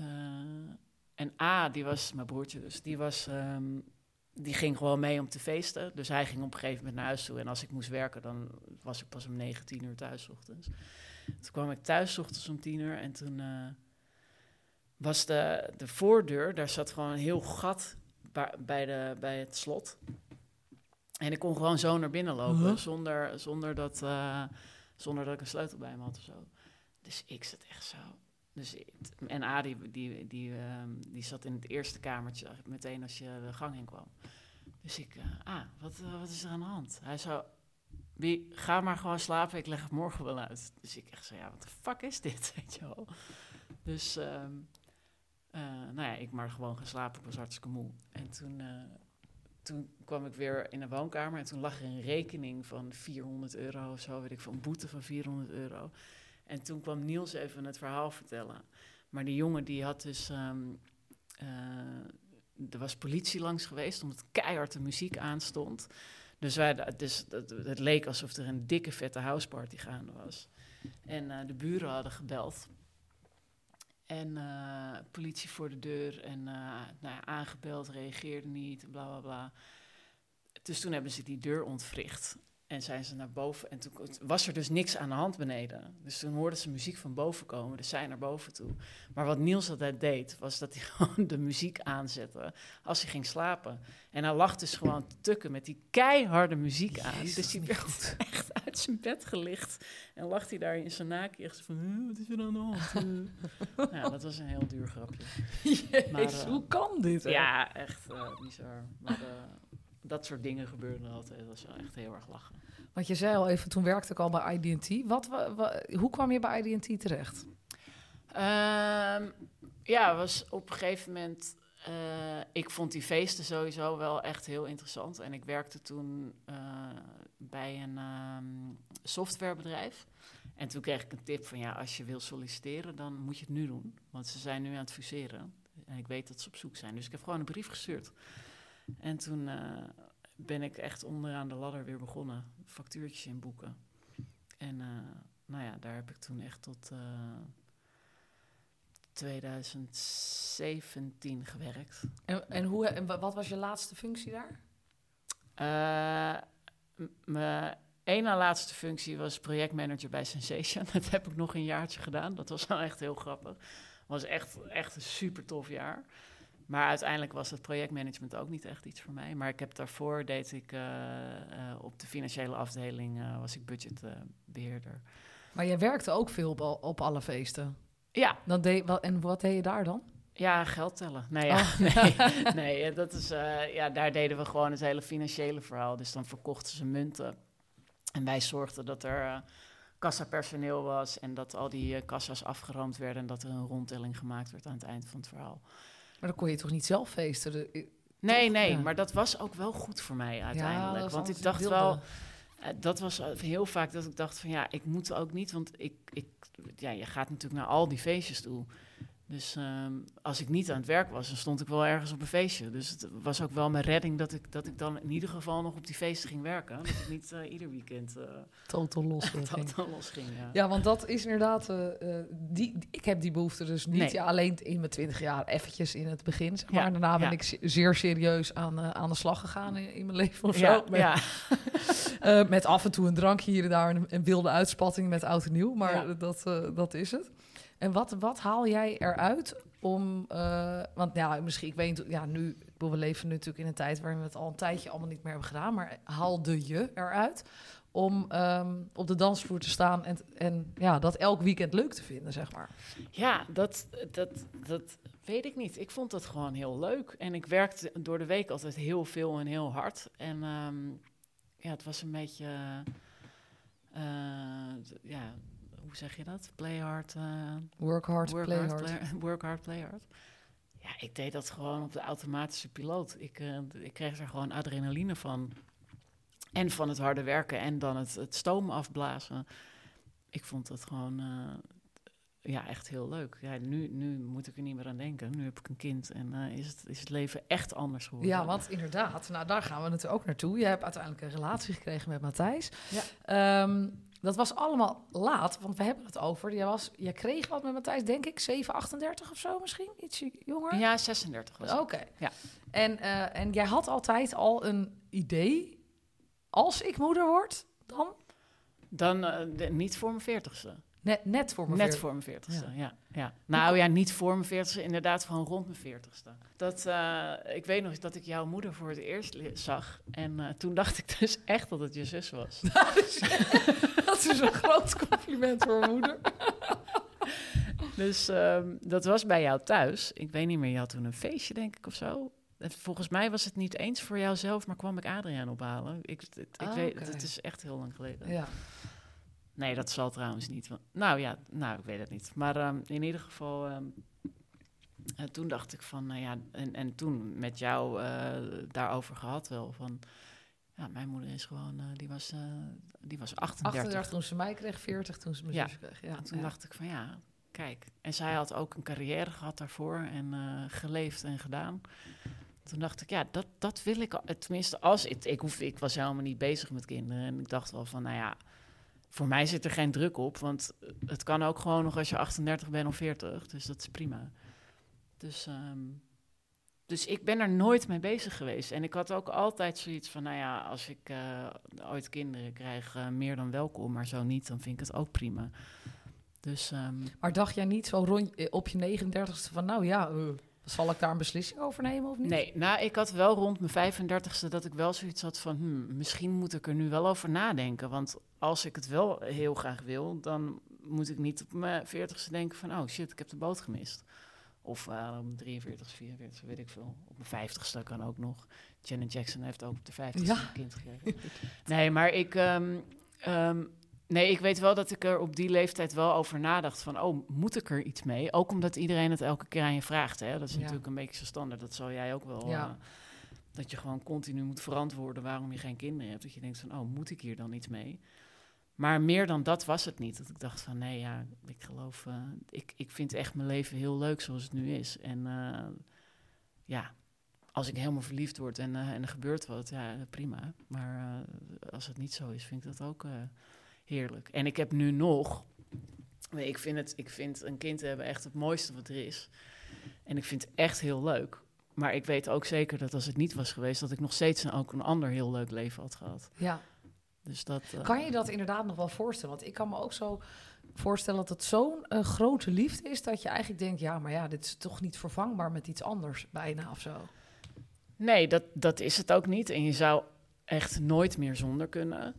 eh, en A, die was mijn broertje, dus die was, ehm, die ging gewoon mee om te feesten. Dus hij ging op een gegeven moment naar huis toe. En als ik moest werken, dan was ik pas om 9, 10 uur thuis ochtends. Toen kwam ik thuis ochtends om 10 uur en toen eh, was de, de voordeur, daar zat gewoon een heel gat bij, de, bij het slot. En ik kon gewoon zo naar binnen lopen, Huh? zonder, zonder, dat, eh, zonder dat ik een sleutel bij me had of zo. Dus ik zat echt zo. Dus, en Adi, die, die, ehm, die zat in het eerste kamertje, meteen als je de gang in kwam. Dus ik, eh, ah, wat, eh, wat is er aan de hand? Hij zou, wie, ga maar gewoon slapen, ik leg het morgen wel uit. Dus ik echt zo, ja, wat de fuck is dit, weet je wel? Dus, ehm, eh, nou ja, ik maar gewoon gaan slapen, ik was hartstikke moe. En toen, toen kwam ik weer in de woonkamer en toen lag er een rekening van 400 euro of zo, weet ik een boete van 400 euro. En toen kwam Niels even het verhaal vertellen. Maar die jongen die had dus... ehm, eh, er was politie langs geweest omdat keihard de muziek aanstond. Dus, wij, dus het, het leek alsof er een dikke vette houseparty gaande was. En eh, de buren hadden gebeld. En eh, politie voor de deur en nou ja, aangebeld, reageerde niet, bla bla bla. Dus toen hebben ze die deur ontwricht. En zijn ze naar boven. En toen was er dus niks aan de hand beneden. Dus toen hoorden ze muziek van boven komen. Dus zij naar boven toe. Maar wat Niels altijd deed, was dat hij gewoon de muziek aanzette als hij ging slapen. En hij lag dus gewoon te tukken met die keiharde muziek aan. Dus hij werd echt uit zijn bed gelicht. En lag hij daar in zijn naakje echt van, "Huh, wat is er aan de hand? Ja, dat was een heel duur grapje. Maar, eh, hoe kan dit? hè? Ja, echt eh, bizar. Maar eh, dat soort dingen gebeurden altijd. Dat was wel echt heel erg lachen. Want je zei al even, toen werkte ik al bij IDT. Wat, wa- wa- hoe kwam je bij IDT terecht? Ehm, ja, was op een gegeven moment. eh, ik vond die feesten sowieso wel echt heel interessant. En ik werkte toen eh, bij een ehm, softwarebedrijf. En toen kreeg ik een tip van ja, als je wil solliciteren, dan moet je het nu doen. Want ze zijn nu aan het fuseren. En ik weet dat ze op zoek zijn. Dus ik heb gewoon een brief gestuurd. En toen eh, ben ik echt onderaan de ladder weer begonnen. Factuurtjes inboeken. En eh, nou ja, daar heb ik toen echt tot. eh, 2017 gewerkt. En, en, hoe, en wa- wat was je laatste functie daar? Eh, Mijn ene laatste functie was projectmanager bij Sensation. Dat heb ik nog een jaartje gedaan. Dat was wel echt heel grappig. was echt, echt een super tof jaar. Maar uiteindelijk was het projectmanagement ook niet echt iets voor mij. Maar ik heb daarvoor deed ik eh, eh, op de financiële afdeling eh, was ik budgetbeheerder. Maar jij werkte ook veel op, al- op alle feesten. ja, Dan deed, wel, en wat deed je daar dan? Ja, geld tellen. Nee, ja. Oh. nee, nee eh, dat is, ja, daar deden we gewoon het hele financiële verhaal. Dus dan verkochten ze munten. En wij zorgden dat er kassapersoneel was en dat al die kassa's afgeroomd werden en dat er een rondtelling gemaakt werd aan het eind van het verhaal. Maar dan kon je toch niet zelf feesten? Nee, Toch? nee, Ja. maar dat was ook wel goed voor mij uiteindelijk. want ik dacht wel, eh, dat was eh, heel vaak dat ik dacht van ja, ik moet ook niet, want ik, ik, ja, je gaat natuurlijk naar al die feestjes toe. Dus ehm, als ik niet aan het werk was, dan stond ik wel ergens op een feestje. Dus het was ook wel mijn redding dat ik, dat ik dan in ieder geval nog op die feesten ging werken. Dat ik niet eh, ieder weekend eh Total los. dat ging. dan los ging. Ja. Ja, want dat is inderdaad... eh, eh, die, ik heb die behoefte dus niet. Nee. Ja, alleen in mijn twintig jaar eventjes in het begin, zeg maar. Ja, daarna ben ja. ik ze- zeer serieus aan, aan de slag gegaan in, in mijn leven of zo. ja, Met, ja. eh, met af en toe een drankje hier en daar en een, wilde uitspatting met oud en nieuw. Maar Ja. dat, dat is het. En wat, wat haal jij eruit om... eh, want ja, misschien, ik weet ja, nu... We leven nu natuurlijk in een tijd waarin we het al een tijdje allemaal niet meer hebben gedaan. Maar haalde je eruit om ehm, op de dansvloer te staan en, en ja, dat elk weekend leuk te vinden, zeg maar. Ja, dat, dat, dat weet ik niet. Ik vond dat gewoon heel leuk. En ik werkte door de week altijd heel veel en heel hard. En ehm, ja, het was een beetje... eh, ja, hoe zeg je dat? Play hard. eh, Work hard, work play hard, hard. play- work hard, play hard. Ja, ik deed dat gewoon op de automatische piloot. Ik, eh, ik kreeg er gewoon adrenaline van. En van het harde werken en dan het, het stoom afblazen. Ik vond het gewoon eh, ja, echt heel leuk. Ja, nu, nu moet ik er niet meer aan denken. Nu heb ik een kind en eh, is, het, is het leven echt anders geworden. Ja, want inderdaad, nou daar gaan we natuurlijk ook naartoe. Je hebt uiteindelijk een relatie gekregen met Matthijs. Ja. Ehm, dat was allemaal laat, want we hebben het over. Jij, was, jij kreeg wat met Matthijs, denk ik, 7, 38 of zo misschien? Ietsje jonger? Ja, 36 was. Oké. Ja. En, eh, en jij had altijd al een idee, als ik moeder word, dan Dan eh, de- niet voor mijn veertigste. net, net voor mijn Net voor mijn veertigste, ja. ja. Nou ja, niet voor mijn veertigste, inderdaad gewoon rond mijn veertigste. Dat, eh, ik weet nog eens dat ik jouw moeder voor het eerst zag. En toen dacht ik dus echt dat het je zus was. Dat is een groot compliment voor mijn moeder. Dus ehm, dat was bij jou thuis. Ik weet niet meer, je had toen een feestje, denk ik, of zo. En Volgens mij was het niet eens voor jouzelf, maar kwam ik Adriaan ophalen. Ik, het, ik Ah, weet, oké. het is echt heel lang geleden. Ja. Nee, dat zal trouwens niet. want- nou ja, nou, ik weet het niet. Maar ehm, in ieder geval, ehm, eh, toen dacht ik van, nou ja, en, en toen met jou eh, daarover gehad wel van, ja, mijn moeder is gewoon, eh, die, was, eh, die was 38. 38 toen ze mij kreeg, 40 toen ze mijn Ja. zus kreeg. Ja, En toen ja. dacht ik van, ja, kijk. En zij had ook een carrière gehad daarvoor en eh, geleefd en gedaan. Toen dacht ik, ja, dat, dat wil ik. Tenminste, als ik, ik, hoef, ik was helemaal niet bezig met kinderen. En ik dacht wel van, nou ja, voor mij zit er geen druk op. Want het kan ook gewoon nog als je 38 bent of 40. Dus dat is prima. Dus, ehm, dus ik ben er nooit mee bezig geweest. En ik had ook altijd zoiets van, nou ja, als ik eh, ooit kinderen krijg, eh, meer dan welkom. Maar zo niet, dan vind ik het ook prima. Dus ehm, Maar dacht jij niet zo rond eh, op je 39ste van, nou ja, zal ik daar een beslissing over nemen of niet? Nee, nou, ik had wel rond mijn 35ste dat ik wel zoiets had van... Hmm, misschien moet ik er nu wel over nadenken. Want als ik het wel heel graag wil... dan moet ik niet op mijn 40ste denken van... oh shit, ik heb de boot gemist. Of op mijn 43 44 weet ik veel. Op mijn 50ste kan ook nog. Janet Jackson heeft ook op de 50ste Ja. een kind gekregen. nee, maar ik... ehm, ehm, Nee, ik weet wel dat ik er op die leeftijd wel over nadacht van, oh, moet ik er iets mee? Ook omdat iedereen het elke keer aan je vraagt, hè? Dat is Ja. natuurlijk een beetje zo standaard. Dat zal jij ook wel. Ja. eh, dat je gewoon continu moet verantwoorden waarom je geen kinderen hebt. Dat je denkt van, oh, moet ik hier dan iets mee? Maar meer dan dat was het niet. Dat ik dacht van, nee, ja, ik geloof... eh, ik, ik vind echt mijn leven heel leuk zoals het nu is. En eh, ja, als ik helemaal verliefd word en, eh, en er gebeurt wat, ja, prima. Maar als het niet zo is, vind ik dat ook... heerlijk. En ik heb nu nog. Ik vind, het, ik vind een kind hebben echt het mooiste wat er is. En ik vind het echt heel leuk. Maar ik weet ook zeker dat als het niet was geweest, dat ik nog steeds een, ook een ander heel leuk leven had gehad. Ja. Dus dat. eh, Kan je dat inderdaad nog wel voorstellen? Want ik kan me ook zo voorstellen dat het zo'n eh, grote liefde is... dat je eigenlijk denkt, ja, maar ja, dit is toch niet vervangbaar met iets anders bijna of zo. Nee, dat, dat is het ook niet. En je zou echt nooit meer zonder kunnen.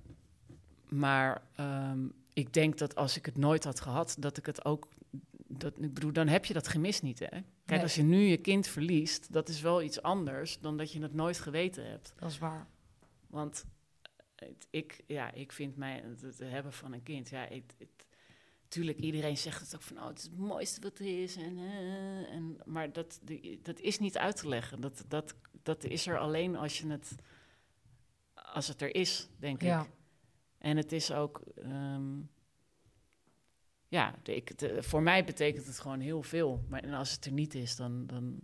Maar ehm, ik denk dat als ik het nooit had gehad, dat ik het ook. Dat, ik bedoel, dan heb je dat gemis niet, hè? Kijk, als je nu je kind verliest, dat is wel iets anders dan dat je het nooit geweten hebt. Dat is waar. Want eh, ik, ja, ik vind mij het, hebben van een kind, ja, ik, tuurlijk, iedereen zegt het ook van, oh, het is het mooiste wat er is. En, uh, en, maar dat, dat is niet uit te leggen. Dat, dat, dat is er alleen als je het, als het er is, denk Ja. ik. En het is ook, ehm, ja, de, ik, de- voor mij betekent het gewoon heel veel. Maar en als het er niet is, dan, dan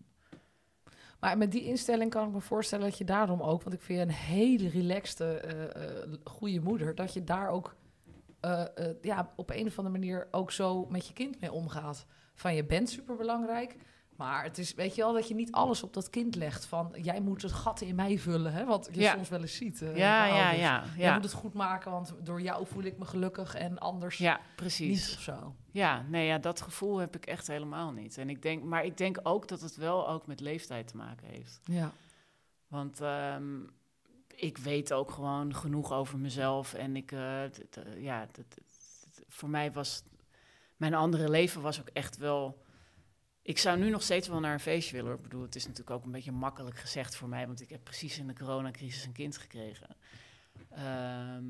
Maar met die instelling kan ik me voorstellen dat je daarom ook, want ik vind je een hele relaxte, eh, goede moeder, dat je daar ook eh, ja, op een of andere manier ook zo met je kind mee omgaat. Van je bent superbelangrijk, maar het is, weet je wel, dat je niet alles op dat kind legt. Van jij moet het gat in mij vullen, hè, wat je Ja. soms wel eens ziet. eh, ja, ja, ouders. ja, Jij ja. moet het goed maken, want door jou voel ik me gelukkig en anders Ja, niet precies. of zo. Ja, nee, ja, dat gevoel heb ik echt helemaal niet. En ik denk, maar ik denk ook dat het wel ook met leeftijd te maken heeft. Ja, Want ehm, ik weet ook gewoon genoeg over mezelf. En ik, d- ja, voor mij was mijn andere leven was ook echt wel. Ik zou nu nog steeds wel naar een feestje willen. Ik bedoel, het is natuurlijk ook een beetje makkelijk gezegd voor mij, want ik heb precies in de coronacrisis een kind gekregen. Ehm,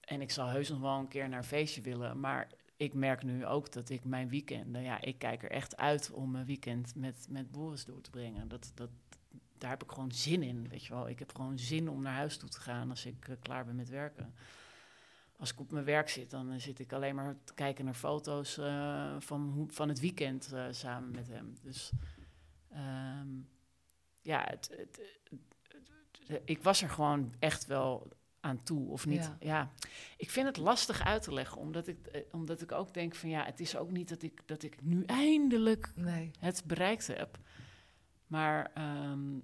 en ik zal heus nog wel een keer naar een feestje willen. Maar ik merk nu ook dat ik mijn weekenden, ja, ik kijk er echt uit om mijn weekend met, met Boris door te brengen. Dat, dat, daar heb ik gewoon zin in, weet je wel. Ik heb gewoon zin om naar huis toe te gaan als ik eh, klaar ben met werken. Als ik op mijn werk zit, dan eh, zit ik alleen maar te kijken naar foto's eh, van, van het weekend eh, samen met hem. Dus ehm, ja, het, het, het- het- ik was er gewoon echt wel aan toe, of niet? Ja. Ja, ik vind het lastig uit te leggen, omdat ik, eh, omdat ik ook denk van ja, het is ook niet dat ik, dat ik nu eindelijk nee. het bereikt heb. Maar ehm,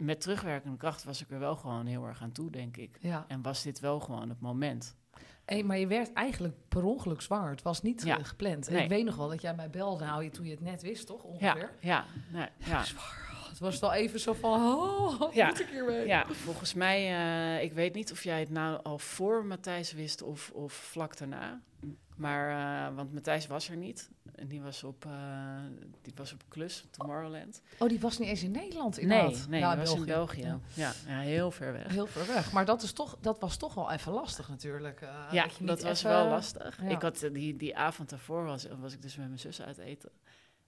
met terugwerkende kracht was ik er wel gewoon heel erg aan toe, denk ik. Ja. En was dit wel gewoon het moment. Hey, maar je werd eigenlijk per ongeluk zwanger. Het was niet Ja. eh, gepland. Nee. ik weet nog wel dat jij mij belde nou, je- toen je het net wist, toch? Ongeveer. Ja, ja, nee, ja. Het was wel even zo van, oh, wat Ja. moet ik hiermee? ja, volgens mij, eh, ik weet niet of jij het nou al voor Matthijs wist of, of vlak daarna. Maar, eh, want Matthijs was er niet. En die was op, eh, die was op klus, Tomorrowland. Oh, die was niet eens in Nederland Nee, inderdaad. nee, die was in België. Ja. Ja. Ja, heel ver weg. Heel ver weg. Maar dat, is toch, dat was toch wel even lastig natuurlijk. eh, ja, dat was even- wel lastig. ja. Ik had die, die avond daarvoor was, was ik dus met mijn zus uit eten.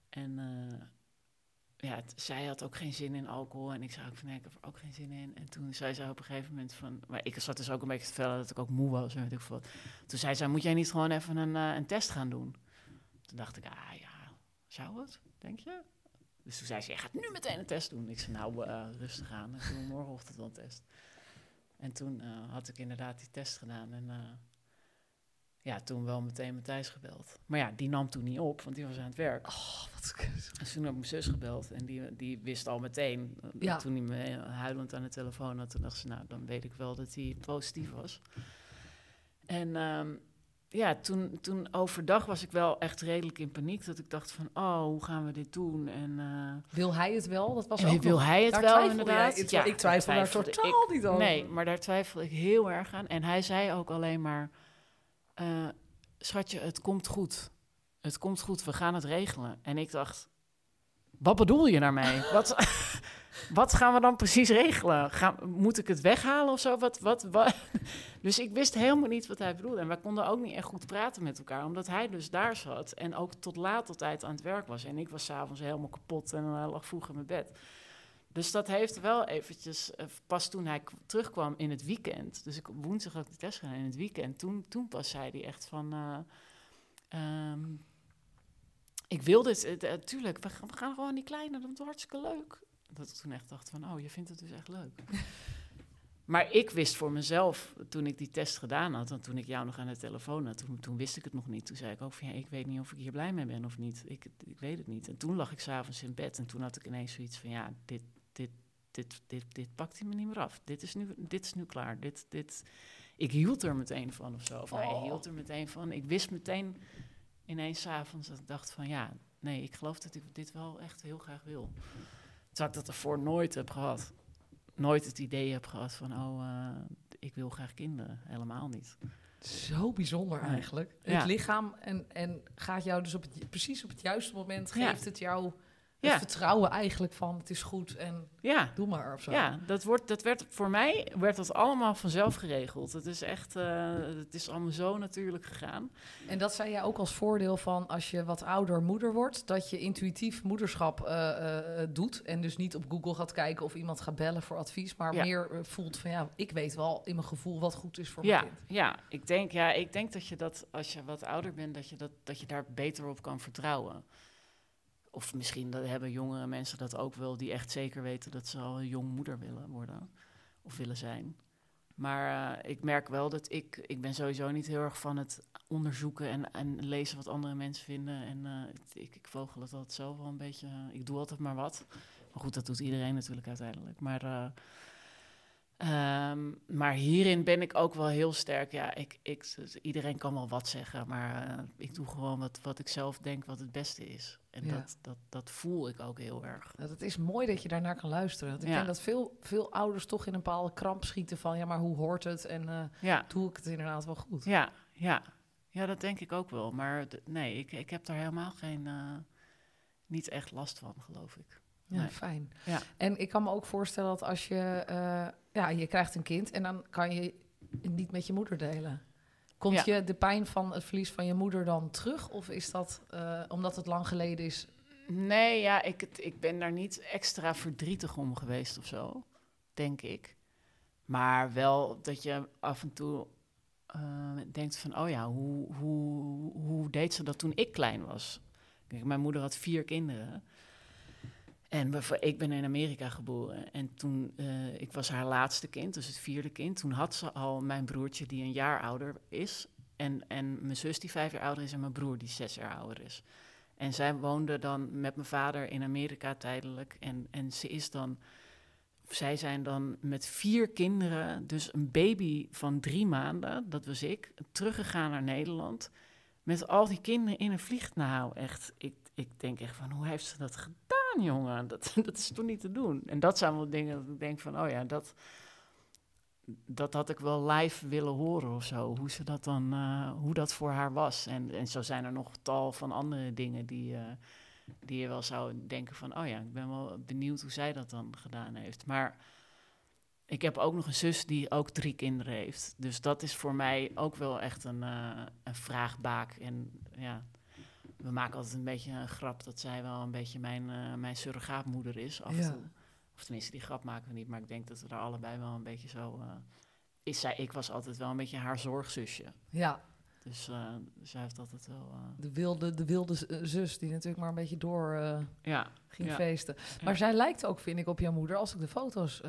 En ja, zij had ook geen zin in alcohol. En ik zei ook van nee, ik heb er ook geen zin in. En toen zei zij op een gegeven moment van... Maar ik zat dus ook een beetje te vertellen dat ik ook moe was. En weet. Toen zei zij, moet jij niet gewoon even een, eh, een test gaan doen? Toen dacht ik, ah ja, zou het? Denk je? Dus toen zei ze, je gaat nu meteen een test doen. Ik zei, nou, eh, rustig aan. Ik doe morgenochtend wel een test. En toen eh, had ik inderdaad die test gedaan. En ja, toen wel meteen Matthijs gebeld. Maar ja, die nam toen niet op, want die was aan het werk. Oh, wat. En toen heb ik mijn zus gebeld. En die, die wist al meteen, eh, Ja. toen hij me huilend aan de telefoon had... toen dacht ze, nou, dan weet ik wel dat hij positief was. En ehm, ja, toen, toen overdag was ik wel echt redelijk in paniek. Dat ik dacht van, oh, hoe gaan we dit doen? En... eh, Wil hij het wel? Dat was en ook wil nog- hij het wel, inderdaad? jij. Ja, ik twijfel daar totaal niet over. Nee, maar daar twijfel ik heel erg aan. En hij zei ook alleen maar... eh, schatje, het komt goed. Het komt goed, we gaan het regelen. En ik dacht, wat bedoel je daarmee? wat, wat gaan we dan precies regelen? Gaan, moet ik het weghalen of zo? Wat, wat, wat? Dus ik wist helemaal niet wat hij bedoelde. En wij konden ook niet echt goed praten met elkaar. Omdat hij dus daar zat en ook tot laat tijd aan het werk was. En ik was s'avonds helemaal kapot en uh, lag vroeg in mijn bed. Dus dat heeft wel eventjes, uh, pas toen hij terugkwam in het weekend, dus ik op woensdag had ik de test gedaan in het weekend, toen, toen pas zei hij echt van, uh, um, ik wil dit, uh, tuurlijk, we gaan, we gaan gewoon die kleine, dat wordt hartstikke leuk. Dat ik toen echt dacht van, oh, je vindt het dus echt leuk. maar ik wist voor mezelf, toen ik die test gedaan had, en toen ik jou nog aan de telefoon had, toen, toen wist ik het nog niet. Toen zei ik ook van, ja, ik weet niet of ik hier blij mee ben of niet. Ik, ik weet het niet. En toen lag ik s'avonds in bed en toen had ik ineens zoiets van, ja, dit, dit, dit, dit, pakt hij me niet meer af. Dit is nu, dit is nu klaar. Dit, dit, ik hield er meteen van of zo. Of oh. hij hield er meteen van. Ik wist meteen ineens s'avonds dat ik dacht van, ja, nee, ik geloof dat ik dit wel echt heel graag wil. Terwijl ik dat ervoor nooit heb gehad. Nooit het idee heb gehad van, oh, uh, ik wil graag kinderen. Helemaal niet. Zo bijzonder eigenlijk. Ja. Het lichaam en, en gaat jou dus op het, precies op het juiste moment Ja. geeft het jou het vertrouwen eigenlijk van het is goed en Ja, doe maar of zo. ja dat, wordt, dat werd voor mij werd dat allemaal vanzelf geregeld. Het is echt, eh, het is allemaal zo natuurlijk gegaan. En dat zei jij ook als voordeel van als je wat ouder moeder wordt, dat je intuïtief moederschap eh, eh, doet en dus niet op Google gaat kijken of iemand gaat bellen voor advies, maar Ja. meer voelt van ja, ik weet wel in mijn gevoel wat goed is voor Ja, mijn kind. ja, ik denk, ja, ik denk dat je dat als je wat ouder bent, dat je, dat, dat je daar beter op kan vertrouwen. Of misschien dat hebben jongere mensen dat ook wel, die echt zeker weten dat ze al een jong moeder willen worden of willen zijn. Maar eh, ik merk wel dat ik, ik ben sowieso niet heel erg van het onderzoeken en, en lezen wat andere mensen vinden. En eh, ik, ik vogel het altijd zelf wel een beetje. ik doe altijd maar wat. Maar goed, dat doet iedereen natuurlijk uiteindelijk. Maar, eh, ehm, maar hierin ben ik ook wel heel sterk. Ja, ik, ik, iedereen kan wel wat zeggen, maar eh, ik doe gewoon wat, wat ik zelf denk wat het beste is. En Ja. dat, dat, dat voel ik ook heel erg. Het is mooi dat je daarnaar kan luisteren. Want ik Ja. denk dat veel, veel ouders toch in een bepaalde kramp schieten van ja, maar hoe hoort het en Ja, doe ik het inderdaad wel goed? ja, ja. Ja, dat denk ik ook wel. Maar nee, ik, ik heb daar helemaal geen, eh, niet echt last van, geloof ik. Ja, Nee. fijn. Ja. En ik kan me ook voorstellen dat als je, ja, je krijgt een kind en dan kan je het niet met je moeder delen. Komt Ja. je de pijn van het verlies van je moeder dan terug? Of is dat eh, omdat het lang geleden is? Nee, ja, ik, ik ben daar niet extra verdrietig om geweest of zo, denk ik. Maar wel dat je af en toe eh, denkt van, oh ja, hoe, hoe, hoe deed ze dat toen ik klein was? Kijk, mijn moeder had vier kinderen. En ik ben in Amerika geboren. En toen, eh, ik was haar laatste kind, dus het vierde kind. Toen had ze al mijn broertje, die een jaar ouder is. En, en mijn zus, die vijf jaar ouder is. En mijn broer, die zes jaar ouder is. En zij woonde dan met mijn vader in Amerika tijdelijk. En, en ze is dan. Zij zijn dan met vier kinderen, dus een baby van drie maanden, dat was ik, teruggegaan naar Nederland. Met al die kinderen in een vliegtuig. Nou, echt, ik, ik denk echt van, hoe heeft ze dat gedaan, jongen? Dat, dat is toch niet te doen? En dat zijn wel dingen dat ik denk van, oh ja, dat, dat had ik wel live willen horen of zo. Hoe ze dat dan, eh, hoe dat voor haar was. En, en zo zijn er nog tal van andere dingen die, eh, die je wel zou denken van, oh ja, ik ben wel benieuwd hoe zij dat dan gedaan heeft. Maar ik heb ook nog een zus die ook drie kinderen heeft. Dus dat is voor mij ook wel echt een, eh, een vraagbaak. En ja, we maken altijd een beetje een grap dat zij wel een beetje mijn, eh, mijn surrogaatmoeder is af en Ja. toe. Of tenminste, die grap maken we niet, maar ik denk dat we daar allebei wel een beetje zo... eh, is zij, ik was altijd wel een beetje haar zorgzusje. Ja, Dus eh, zij heeft altijd wel... de wilde, de wilde zus die natuurlijk maar een beetje door ja, ging Ja. feesten. Ja. Maar zij lijkt ook, vind ik, op jouw moeder als ik de foto's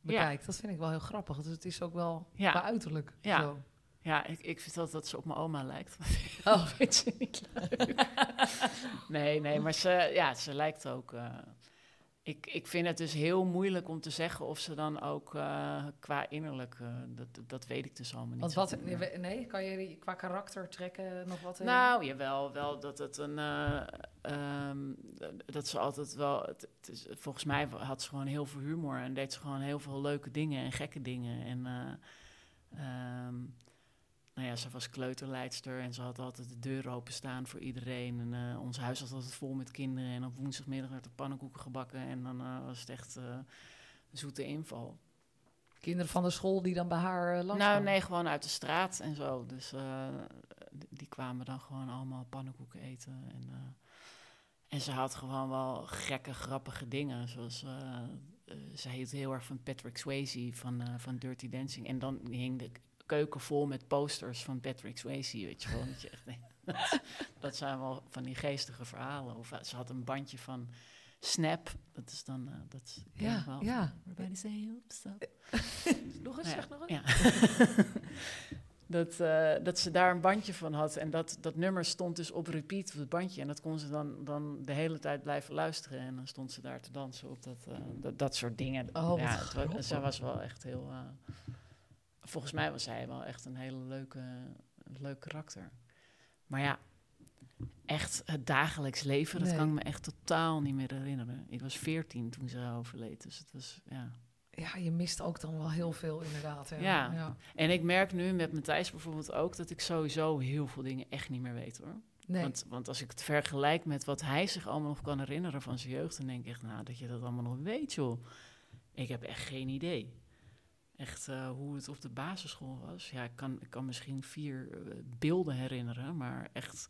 bekijk. Dat vind ik wel heel grappig. Dus het is ook wel uiterlijk Ja. zo. Ja ik, ik vind altijd dat ze op mijn oma lijkt. Oh. Dat vindt ze niet leuk. nee, nee, maar ze, ja, ze lijkt ook... eh, ik, ik vind het dus heel moeilijk om te zeggen of ze dan ook eh, qua innerlijk... eh, dat, dat weet ik dus allemaal niet. Want wat, nee, kan je qua karakter trekken nog wat? in? Nou, jawel, wel dat het een. eh, ehm, dat ze altijd wel. Het, het is, volgens mij had ze gewoon heel veel humor en deed ze gewoon heel veel leuke dingen en gekke dingen. En. eh, ehm, nou ja, ze was kleuterleidster en ze had altijd de deur openstaan voor iedereen. En eh, ons huis was altijd vol met kinderen. En op woensdagmiddag werd er pannenkoeken gebakken. En dan eh, was het echt eh, een zoete inval. Kinderen van de school die dan bij haar langs Nou, nee, gewoon uit de straat en zo. Dus die, kwamen dan gewoon allemaal pannenkoeken eten. En, en ze had gewoon wel gekke, grappige dingen. Zoals, ze hield heel erg van Patrick Swayze van, van Dirty Dancing. En dan hing de keuken vol met posters van Patrick Swayze, weet je wel. dat, je echt dat, dat zijn wel van die geestige verhalen. Of eh, ze had een bandje van Snap. Dat is dan, eh, dat is, Ja, wel. ja. Everybody say oops, up. Nog eens, Ja, zeg nog eens. Ja. dat, eh, dat ze daar een bandje van had. En dat, dat nummer stond dus op repeat op het bandje. En dat kon ze dan, dan de hele tijd blijven luisteren. En dan stond ze daar te dansen op dat, eh, dat, dat soort dingen. Oh, ja, het zij was wel echt heel... volgens mij was zij wel echt een hele leuke, leuk karakter. Maar ja, echt het dagelijks leven, dat Nee. kan ik me echt totaal niet meer herinneren. Ik was veertien toen ze overleed. Dus het was, ja... ja, je mist ook dan wel heel veel inderdaad. Ja. Ja. ja. En ik merk nu met Matthijs bijvoorbeeld ook dat ik sowieso heel veel dingen echt niet meer weet hoor. Nee. Want, want als ik het vergelijk met wat hij zich allemaal nog kan herinneren van zijn jeugd, dan denk ik echt, nou, dat je dat allemaal nog weet, joh. Ik heb echt geen idee. Echt eh, hoe het op de basisschool was. Ja, ik kan, ik kan misschien vier eh, beelden herinneren, maar echt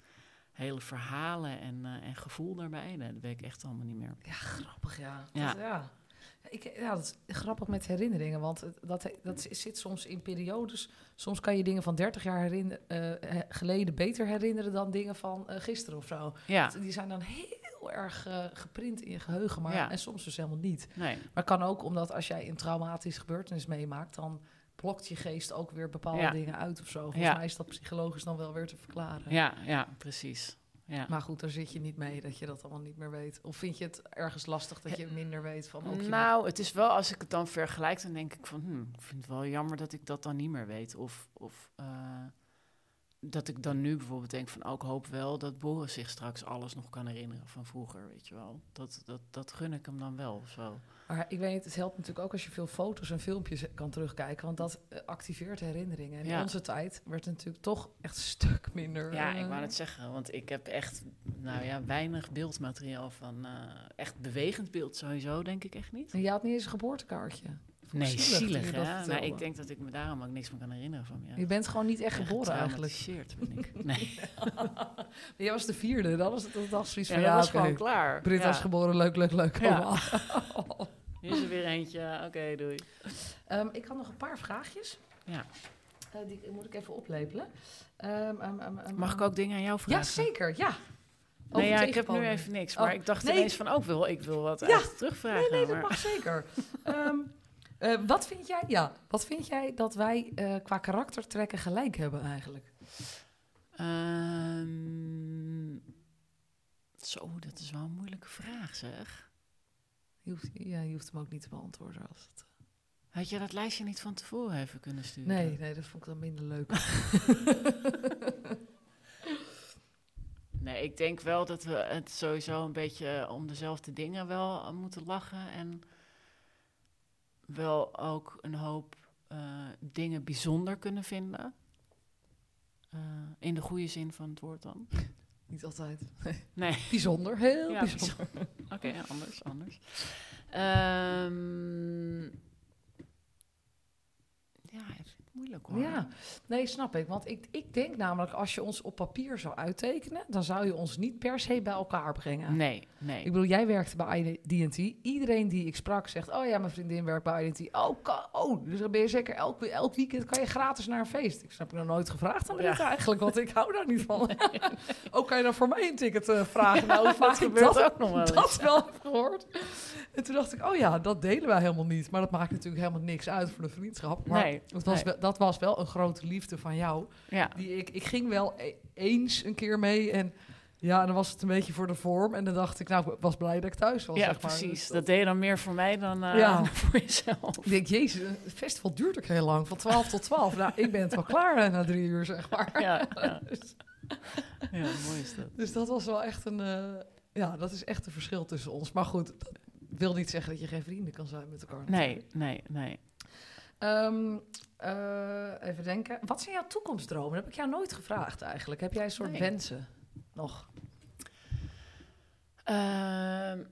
hele verhalen en, eh, en gevoel daarbij, dat weet ik echt allemaal niet meer. Ja, grappig, ja. Ja. Dat, ja. Ik, ja, dat is grappig met herinneringen, want dat, dat zit soms in periodes. Soms kan je dingen van 30 jaar herinner, geleden beter herinneren dan dingen van eh, gisteren of zo. Ja, Die zijn dan heel erg eh, geprint in je geheugen, maar Ja. en soms dus helemaal niet. nee. Maar kan ook omdat als jij een traumatische gebeurtenis meemaakt, dan blokt je geest ook weer bepaalde Ja. dingen uit of zo. Volgens Ja. mij is dat psychologisch dan wel weer te verklaren. Ja, ja, precies. Ja. Maar goed, daar zit je niet mee dat je dat allemaal niet meer weet. Of vind je het ergens lastig dat je minder weet van... Ook je Nou, het is wel, als ik het dan vergelijk, dan denk ik van, hm, ik vind het wel jammer dat ik dat dan niet meer weet. Of, of eh, dat ik dan nu bijvoorbeeld denk van, oh, ik hoop wel dat Boris zich straks alles nog kan herinneren van vroeger, weet je wel. Dat, dat, dat gun ik hem dan wel zo. Maar ik weet het helpt natuurlijk ook als je veel foto's en filmpjes kan terugkijken. Want dat eh, activeert herinneringen. En in onze tijd werd het natuurlijk toch echt een stuk minder... Ja, eh, ik wou het zeggen, want ik heb echt, nou ja, weinig beeldmateriaal van, eh, echt bewegend beeld sowieso, denk ik echt niet. En je had niet eens een geboortekaartje. Nee, zielig zielig, dat hè? Nou, ik denk dat ik me daarom ook niks meer kan herinneren van me. Je bent gewoon niet echt geboren eigenlijk. Ben ik. Nee, Jij was de vierde, dat was het dat was zoiets ja, van... dat Ja, was oké. gewoon klaar. Britta is Ja. geboren, leuk, leuk, leuk. Ja. allemaal. Hier is er weer eentje. Oké, doei. Ehm, ik had nog een paar vraagjes. Ja. Eh, die moet ik even oplepelen. Ehm, ehm, Mag ik ook dingen aan jou vragen? Ja, zeker, ja. Nee, ja, ik heb nu even niks. Maar Oh, ik dacht nee. ineens van, ook wil, ik wil wat Ja. echt terugvragen. Nee, nee, dat maar- mag zeker. Ehm, eh, wat vind jij, ja, wat vind jij dat wij eh, qua karaktertrekken gelijk hebben eigenlijk? Ehm, zo, dat is wel een moeilijke vraag, zeg. Je hoeft, ja, je hoeft hem ook niet te beantwoorden als het... Had je dat lijstje niet van tevoren even kunnen sturen? Nee, nee, dat vond ik dan minder leuk. Nee, ik denk wel dat we het sowieso een beetje om dezelfde dingen wel moeten lachen. En wel ook een hoop eh, dingen bijzonder kunnen vinden. Eh, in de goede zin van het woord dan. niet altijd. Nee. Bijzonder, heel Ja, bijzonder. Oké, ja, anders, anders. Ehm, ja, het moeilijk hoor. Ja, nee, snap ik. Want ik, ik denk namelijk, als je ons op papier zou uittekenen, dan zou je ons niet per se bij elkaar brengen. Nee, nee. Ik bedoel, jij werkte bij D&T. Iedereen die ik sprak zegt, oh ja, mijn vriendin werkt bij D&T. Oh, oh, dus dan ben je zeker elk, elk weekend kan je gratis naar een feest. Ik snap ik nog nooit gevraagd aan Ja. dit eigenlijk, want ik hou daar niet van. oh, kan je dan voor mij een ticket eh, vragen? nou, hoe dat vaak ik gebeurt dat, ook nog wel eens. dat wel heb gehoord. En toen dacht ik, oh ja, dat delen wij helemaal niet. Maar dat maakt natuurlijk helemaal niks uit voor de vriendschap. Maar Nee, het was nee. wel, dat was wel een grote liefde van jou. Ja, Die ik, ik ging wel e- eens een keer mee en ja, dan was het een beetje voor de vorm. En dan dacht ik, nou, ik was blij dat ik thuis was. ja zeg maar. precies. Dus Dat deed je dan meer voor mij dan eh, Ja. voor jezelf. Ik denk, jezus, het festival duurt ook heel lang, van 12 tot 12. Nou, ik ben het wel klaar na drie uur, zeg maar. Ja, ja. Dus, ja, mooi is dat. dus dat was wel echt een, eh, ja, dat is echt een verschil tussen ons. Maar goed, dat wil niet zeggen dat je geen vrienden kan zijn met elkaar. Nee, nee, nee. Ehm, eh, even denken. Wat zijn jouw toekomstdromen? Dat heb ik jou nooit gevraagd eigenlijk. Heb jij een soort Nee. wensen nog? Ehm,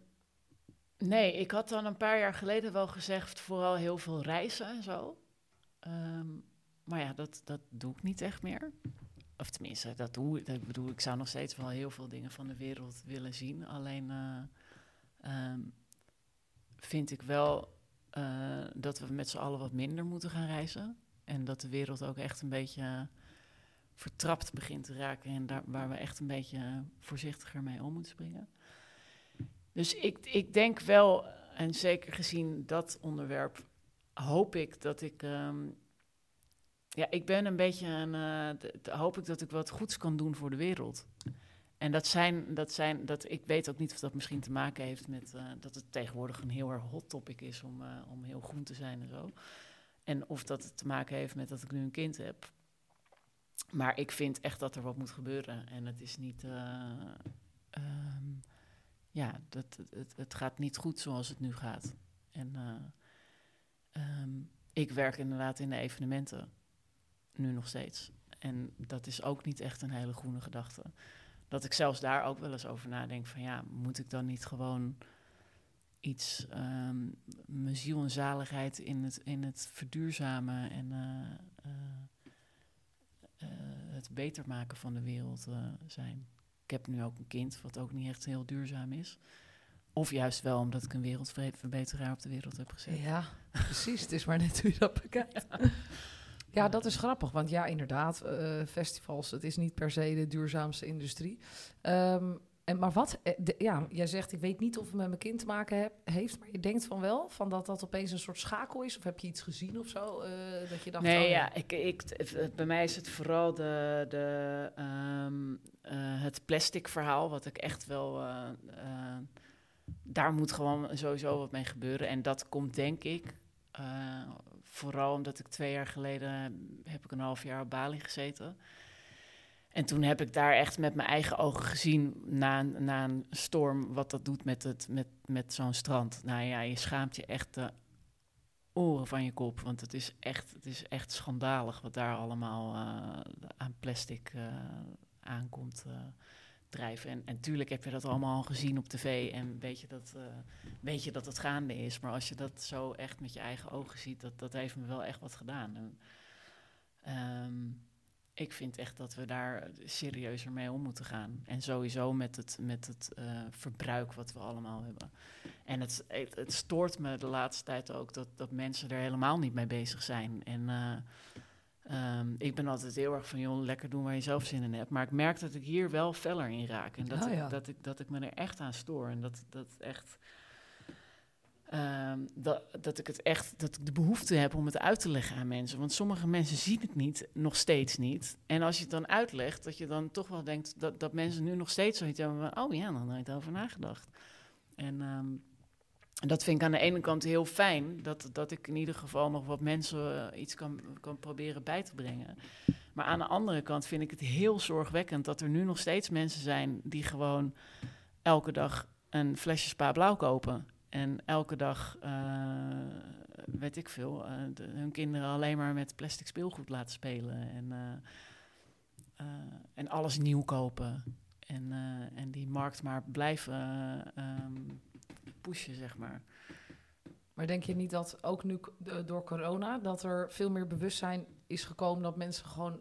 nee, ik had dan een paar jaar geleden wel gezegd vooral heel veel reizen en zo. Ehm, maar ja, dat, dat doe ik niet echt meer. Of tenminste, dat doe ik. Ik bedoel, ik zou nog steeds wel heel veel dingen van de wereld willen zien. Alleen eh, ehm, vind ik wel eh, dat we met z'n allen wat minder moeten gaan reizen. En dat de wereld ook echt een beetje vertrapt begint te raken. En daar, waar we echt een beetje voorzichtiger mee om moeten springen. Dus ik, ik denk wel, en zeker gezien dat onderwerp, hoop ik dat ik. ehm, ja, ik ben een beetje een. eh, hoop ik dat ik wat goeds kan doen voor de wereld. En dat zijn, dat zijn, dat ik weet ook niet of dat misschien te maken heeft met eh, dat het tegenwoordig een heel erg hot topic is om, eh, om heel groen te zijn en zo. En of dat het te maken heeft met dat ik nu een kind heb. Maar ik vind echt dat er wat moet gebeuren. En het is niet. eh, ehm, ja, dat, het, het, gaat niet goed zoals het nu gaat. En ik werk inderdaad in de evenementen. Nu nog steeds. En dat is ook niet echt een hele groene gedachte. Dat ik zelfs daar ook wel eens over nadenk van ja, moet ik dan niet gewoon iets, ehm, mijn ziel en zaligheid in het, in het verduurzamen en eh, eh, eh, het beter maken van de wereld zijn. Ik heb nu ook een kind, wat ook niet echt heel duurzaam is. Of juist wel omdat ik een wereldverbeteraar op de wereld heb gezet. Ja, precies. Het is maar net hoe je dat bekijkt. Ja, dat is grappig. Want ja, inderdaad, eh, festivals, het is niet per se de duurzaamste industrie. Ehm, en, maar wat, eh, de- ja, jij zegt, ik weet niet of het met mijn kind te maken heb, heeft, maar je denkt van wel, van dat dat opeens een soort schakel is? Of heb je iets gezien of zo? eh, dat je dacht, Nee, oh, ja, ik, ik, bij mij is het vooral de, de, ehm, eh, het plastic verhaal, wat ik echt wel... eh, daar moet gewoon sowieso wat mee gebeuren. En dat komt denk ik vooral omdat ik twee jaar geleden heb ik een half jaar op Bali gezeten. En toen heb ik daar echt met mijn eigen ogen gezien na, na een storm wat dat doet met, het, met, met zo'n strand. Nou ja, je schaamt je echt de oren van je kop. Want het is echt, het is echt schandalig wat daar allemaal eh, aan plastic eh, aankomt eh, drijven. En, en tuurlijk heb je dat allemaal al gezien op tv en weet je, dat, weet je dat het gaande is. Maar als je dat zo echt met je eigen ogen ziet, dat, dat heeft me wel echt wat gedaan. En, ehm, ik vind echt dat we daar serieuzer mee om moeten gaan. En sowieso met het, met het eh, verbruik wat we allemaal hebben. En het, het, het stoort me de laatste tijd ook dat, dat mensen er helemaal niet mee bezig zijn. En eh, ehm, ik ben altijd heel erg van, joh, lekker doen waar je zelf zin in hebt. Maar ik merk dat ik hier wel feller in raak. En dat, Oh ja. ik, dat, ik, dat ik me er echt aan stoor. En dat, dat echt... ehm, dat, dat ik het echt, dat ik de behoefte heb om het uit te leggen aan mensen. Want sommige mensen zien het niet, nog steeds niet. En als je het dan uitlegt, dat je dan toch wel denkt dat, dat mensen nu nog steeds zoiets hebben van, oh ja, dan ik over nagedacht. En ehm, dat vind ik aan de ene kant heel fijn, dat, dat ik in ieder geval nog wat mensen eh, iets kan, kan proberen bij te brengen. Maar aan de andere kant vind ik het heel zorgwekkend dat er nu nog steeds mensen zijn die gewoon elke dag een flesje Spa Blauw kopen. En elke dag, eh, weet ik veel, eh, hun kinderen alleen maar met plastic speelgoed laten spelen. En, eh, en alles nieuw kopen. En, en die markt maar blijven eh, ehm, pushen, zeg maar. Maar denk je niet dat ook nu door corona, dat er veel meer bewustzijn is gekomen dat mensen gewoon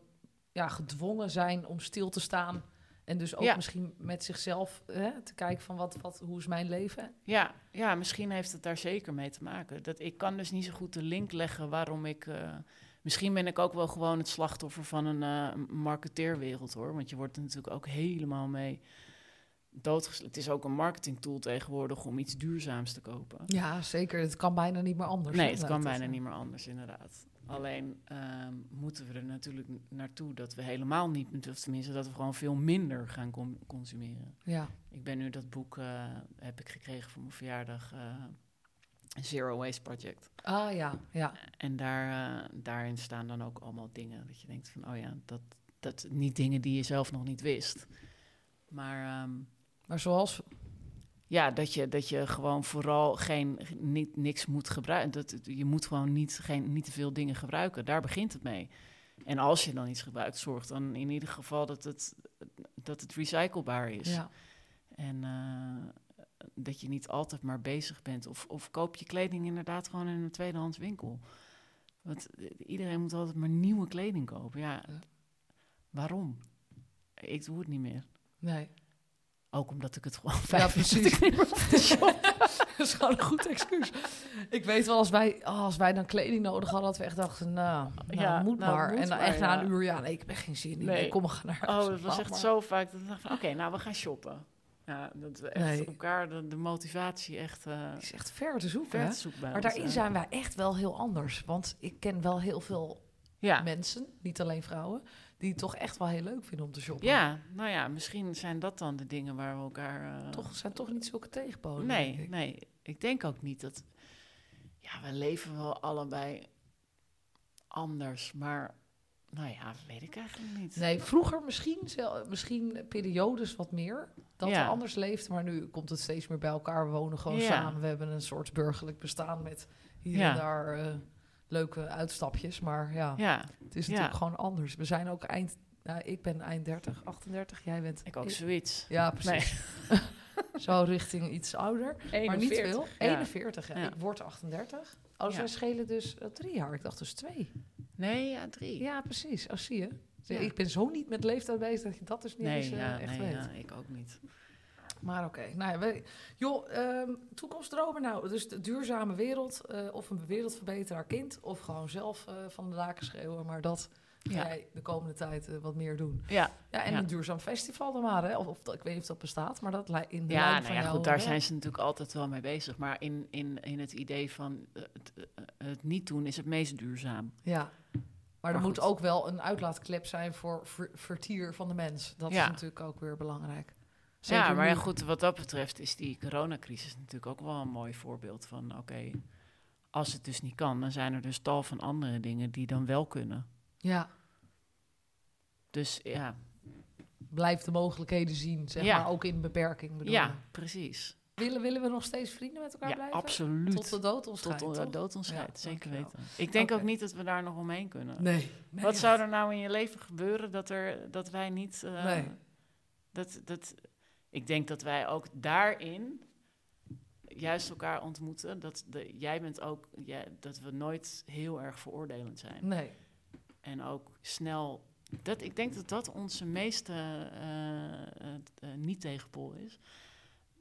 ja, gedwongen zijn om stil te staan en dus ook Ja. misschien met zichzelf hè, te kijken van wat, wat, hoe is mijn leven? Ja, ja, misschien heeft het daar zeker mee te maken. Dat, ik kan dus niet zo goed de link leggen waarom ik... eh, misschien ben ik ook wel gewoon het slachtoffer van een eh, marketeerwereld, hoor. Want je wordt er natuurlijk ook helemaal mee doodgesloten. Het is ook een marketingtool tegenwoordig om iets duurzaams te kopen. Ja, zeker. Het kan bijna niet meer anders. Nee, het kan bijna niet meer anders, inderdaad. Alleen ehm, moeten we er natuurlijk naartoe dat we helemaal niet, of tenminste dat we gewoon veel minder gaan consumeren. Ja, Ik ben nu dat boek, eh, heb ik gekregen voor mijn verjaardag, eh, Zero Waste Project. ah ja, ja. En daar, eh, daarin staan dan ook allemaal dingen dat je denkt van, oh ja, dat, dat niet dingen die je zelf nog niet wist. Maar ehm, Maar zoals, ja, dat je, dat je gewoon vooral geen, niet, niks moet gebruiken. Dat, je moet gewoon niet, geen, niet te veel dingen gebruiken. Daar begint het mee. En als je dan iets gebruikt, zorg dan in ieder geval dat het, dat het recyclebaar is. ja. En eh, dat je niet altijd maar bezig bent. Of, of koop je kleding inderdaad gewoon in een tweedehands winkel. Want eh, iedereen moet altijd maar nieuwe kleding kopen. Ja, Ja. waarom? Ik doe het niet meer. nee. Ook omdat ik het gewoon fijn Ja, precies. dat is gewoon een goed excuus. Ik weet wel, als wij, oh, als wij dan kleding nodig hadden, dat we echt dachten, nou, nou Ja, moet nou, maar. moet en dan maar, echt na een uur, ja, nee, ik heb geen zin in. Nee. Nee. Kom, we gaan naar Oh, dat was echt maar. zo vaak dat ik dacht van, oké, nou, we gaan shoppen. Ja, dat we echt Nee. elkaar de, de motivatie echt uh, Het is echt ver te zoeken, ver te zoeken Maar ons, daarin eh. zijn wij echt wel heel anders. Want ik ken wel heel veel Ja. mensen, niet alleen vrouwen, die toch echt wel heel leuk vinden om te shoppen. ja, nou ja, misschien zijn dat dan de dingen waar we elkaar... eh, Toch zijn toch niet zulke tegenpolen. Nee, ik. nee. Ik denk ook niet dat... Ja, we leven wel allebei anders, maar... Nou ja, weet ik eigenlijk niet. Nee, vroeger misschien, misschien periodes wat meer. Dat Ja. we anders leefden, maar nu komt het steeds meer bij elkaar. We wonen gewoon Ja. samen. We hebben een soort burgerlijk bestaan met hier Ja. en daar. eh, leuke uitstapjes. Maar ja, Ja, het is Ja. natuurlijk gewoon anders. We zijn ook eind... Nou, ik ben eind 30, 38. Jij bent... ik ook zoiets. Ja, precies. Zo richting iets ouder. Maar niet veel. Ja. 41, ja. Ja. Ik word 38. Oh, schelen dus eh, drie jaar. Ik dacht dus twee. Nee, ja, drie. Ja, precies. Oh, zie je. Ik ben zo niet met leeftijd bezig dat je dat dus niet nee, eens eh, echt nee weet. ja, ik ook niet. Maar oké. Nou ja, we- joh, ehm, toekomstdromen nou. Dus de duurzame wereld eh, of een wereldverbeteraar kind. Of gewoon zelf eh, van de daken schreeuwen. Maar dat ga Ja. jij de komende tijd eh, wat meer doen. Ja, Ja, en Ja. een duurzaam festival dan maar. Hè? Of, of ik weet niet of dat bestaat, maar dat in de ja, nou van ja, jou, goed, daar hè? zijn ze natuurlijk altijd wel mee bezig. Maar in, in, in het idee van het, het niet doen is het meest duurzaam. Ja. Maar, Maar er moet ook wel een uitlaatklep zijn voor ver- vertier van de mens. Dat is natuurlijk ook weer belangrijk. Zeker ja, maar ja, goed, wat dat betreft is die coronacrisis natuurlijk ook wel een mooi voorbeeld van... oké, als het dus niet kan, dan zijn er dus tal van andere dingen die dan wel kunnen. Ja, Dus ja, blijf de mogelijkheden zien, zeg Ja. maar, ook in beperking bedoel ja precies. Willen, willen we nog steeds vrienden met elkaar Ja, blijven? absoluut. Tot de dood ons Tot de dood ons scheidt, zeker weten. Ik denk ook niet dat we daar nog omheen kunnen. Nee. nee Wat zou er nou in je leven gebeuren dat, er, dat wij niet... eh, Nee. dat, dat, ik denk dat wij ook daarin juist elkaar ontmoeten. Dat de, jij bent ook... Dat we nooit heel erg veroordelend zijn. Nee. En ook snel... Dat, ik denk dat dat onze meeste eh, eh, eh, niet-tegenpol is.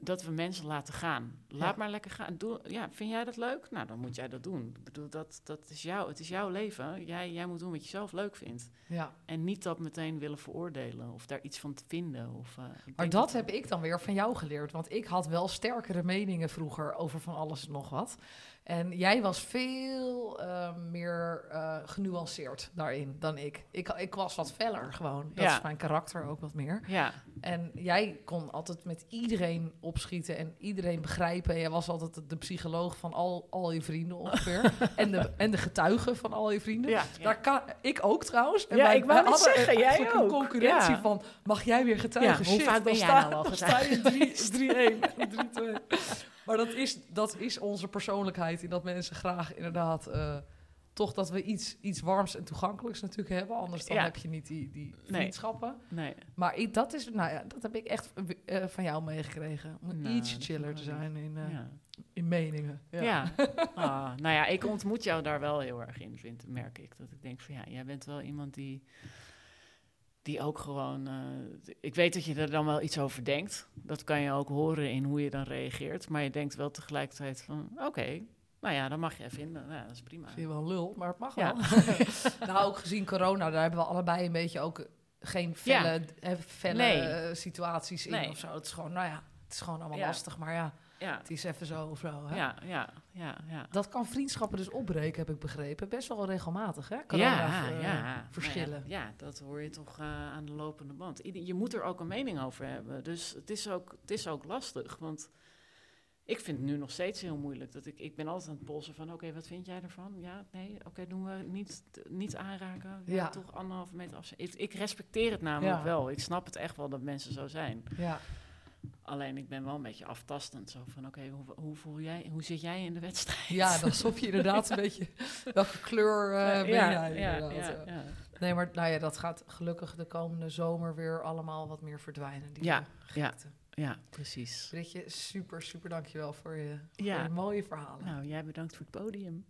Dat we mensen laten gaan. Laat Ja. maar lekker gaan. Doe, ja, vind jij dat leuk? Nou, dan moet jij dat doen. Ik bedoel, dat, dat is jou, het is jouw leven. Jij, jij moet doen wat je zelf leuk vindt. Ja. En niet dat meteen willen veroordelen of daar iets van te vinden. Of, eh, Maar denk dat heb ik dan weer van jou geleerd. Want ik had wel sterkere meningen vroeger over van alles en nog wat. En jij was veel eh, meer eh, genuanceerd daarin dan ik. ik. Ik was wat feller gewoon. Dat Ja. is mijn karakter ook wat meer. Ja, En jij kon altijd met iedereen opschieten en iedereen begrijpen. En jij was altijd de- psycholoog van al, al je vrienden ongeveer. en, de, en de getuige van al je vrienden. ja, Daar kan, ik ook trouwens. En Ja, wij- ik wou hadden zeggen, jij eigenlijk een ook. concurrentie Ja. van, mag jij weer getuigen? Ja, hoe Shit, vaak ben jij nou al dan getuige? sta je 3-1, 3-2. Maar dat is, dat is onze persoonlijkheid. In dat mensen graag inderdaad... eh, toch dat we iets, iets warms en toegankelijks natuurlijk hebben. Anders dan Ja. heb je niet die, die vriendschappen. nee. Maar ik, dat, is, nou ja, dat heb ik echt eh, van jou meegekregen. Om Nou, iets chiller te zijn in, eh, ja. in meningen. Ja. Ah, nou ja, ik ontmoet jou daar wel heel erg in, vind, merk ik. Dat ik denk van ja, jij bent wel iemand die, die ook gewoon... eh, ik weet dat je er dan wel iets over denkt. Dat kan je ook horen in hoe je dan reageert. Maar je denkt wel tegelijkertijd van oké, nou ja, dat mag vinden. Nou, ja, dat is prima. Vind je wel een lul, maar het mag Ja. wel. nou, ook gezien corona, daar hebben we allebei een beetje ook geen felle, felle Nee. eh, situaties in Nee. of zo. Het is gewoon, nou ja, het is gewoon allemaal Ja. lastig. Maar ja, Ja, het is even zo of zo. Hè? ja, ja, ja. ja. Dat kan vriendschappen dus opbreken, heb ik begrepen. Best wel regelmatig, hè? ja, Corona, eh, ja. verschillen. Nou ja, ja, dat hoor je toch eh, aan de lopende band. Ieder- je moet er ook een mening over hebben. Dus het is ook, het is ook lastig. Want ik vind het nu nog steeds heel moeilijk. Dat ik, ik ben altijd aan het polsen van... oké, wat vind jij ervan? Ja, nee, oké, doen we niet, niet aanraken. Ja, Ja. toch anderhalve meter afstand. Ik, ik respecteer het namelijk Ja. wel. Ik snap het echt wel dat mensen zo zijn. Ja. Alleen ik ben wel een beetje aftastend. Zo van, oké, hoe, hoe voel jij... Hoe zit jij in de wedstrijd? ja, dan stop je inderdaad een beetje... Welke kleur eh, ben ja, jij inderdaad? ja. Nee, maar nou ja, dat gaat gelukkig de komende zomer weer allemaal wat meer verdwijnen. Die Ja, ja. ja, precies. Britje, super, super dankjewel voor je, voor je mooie verhalen. Nou, jij bedankt voor het podium.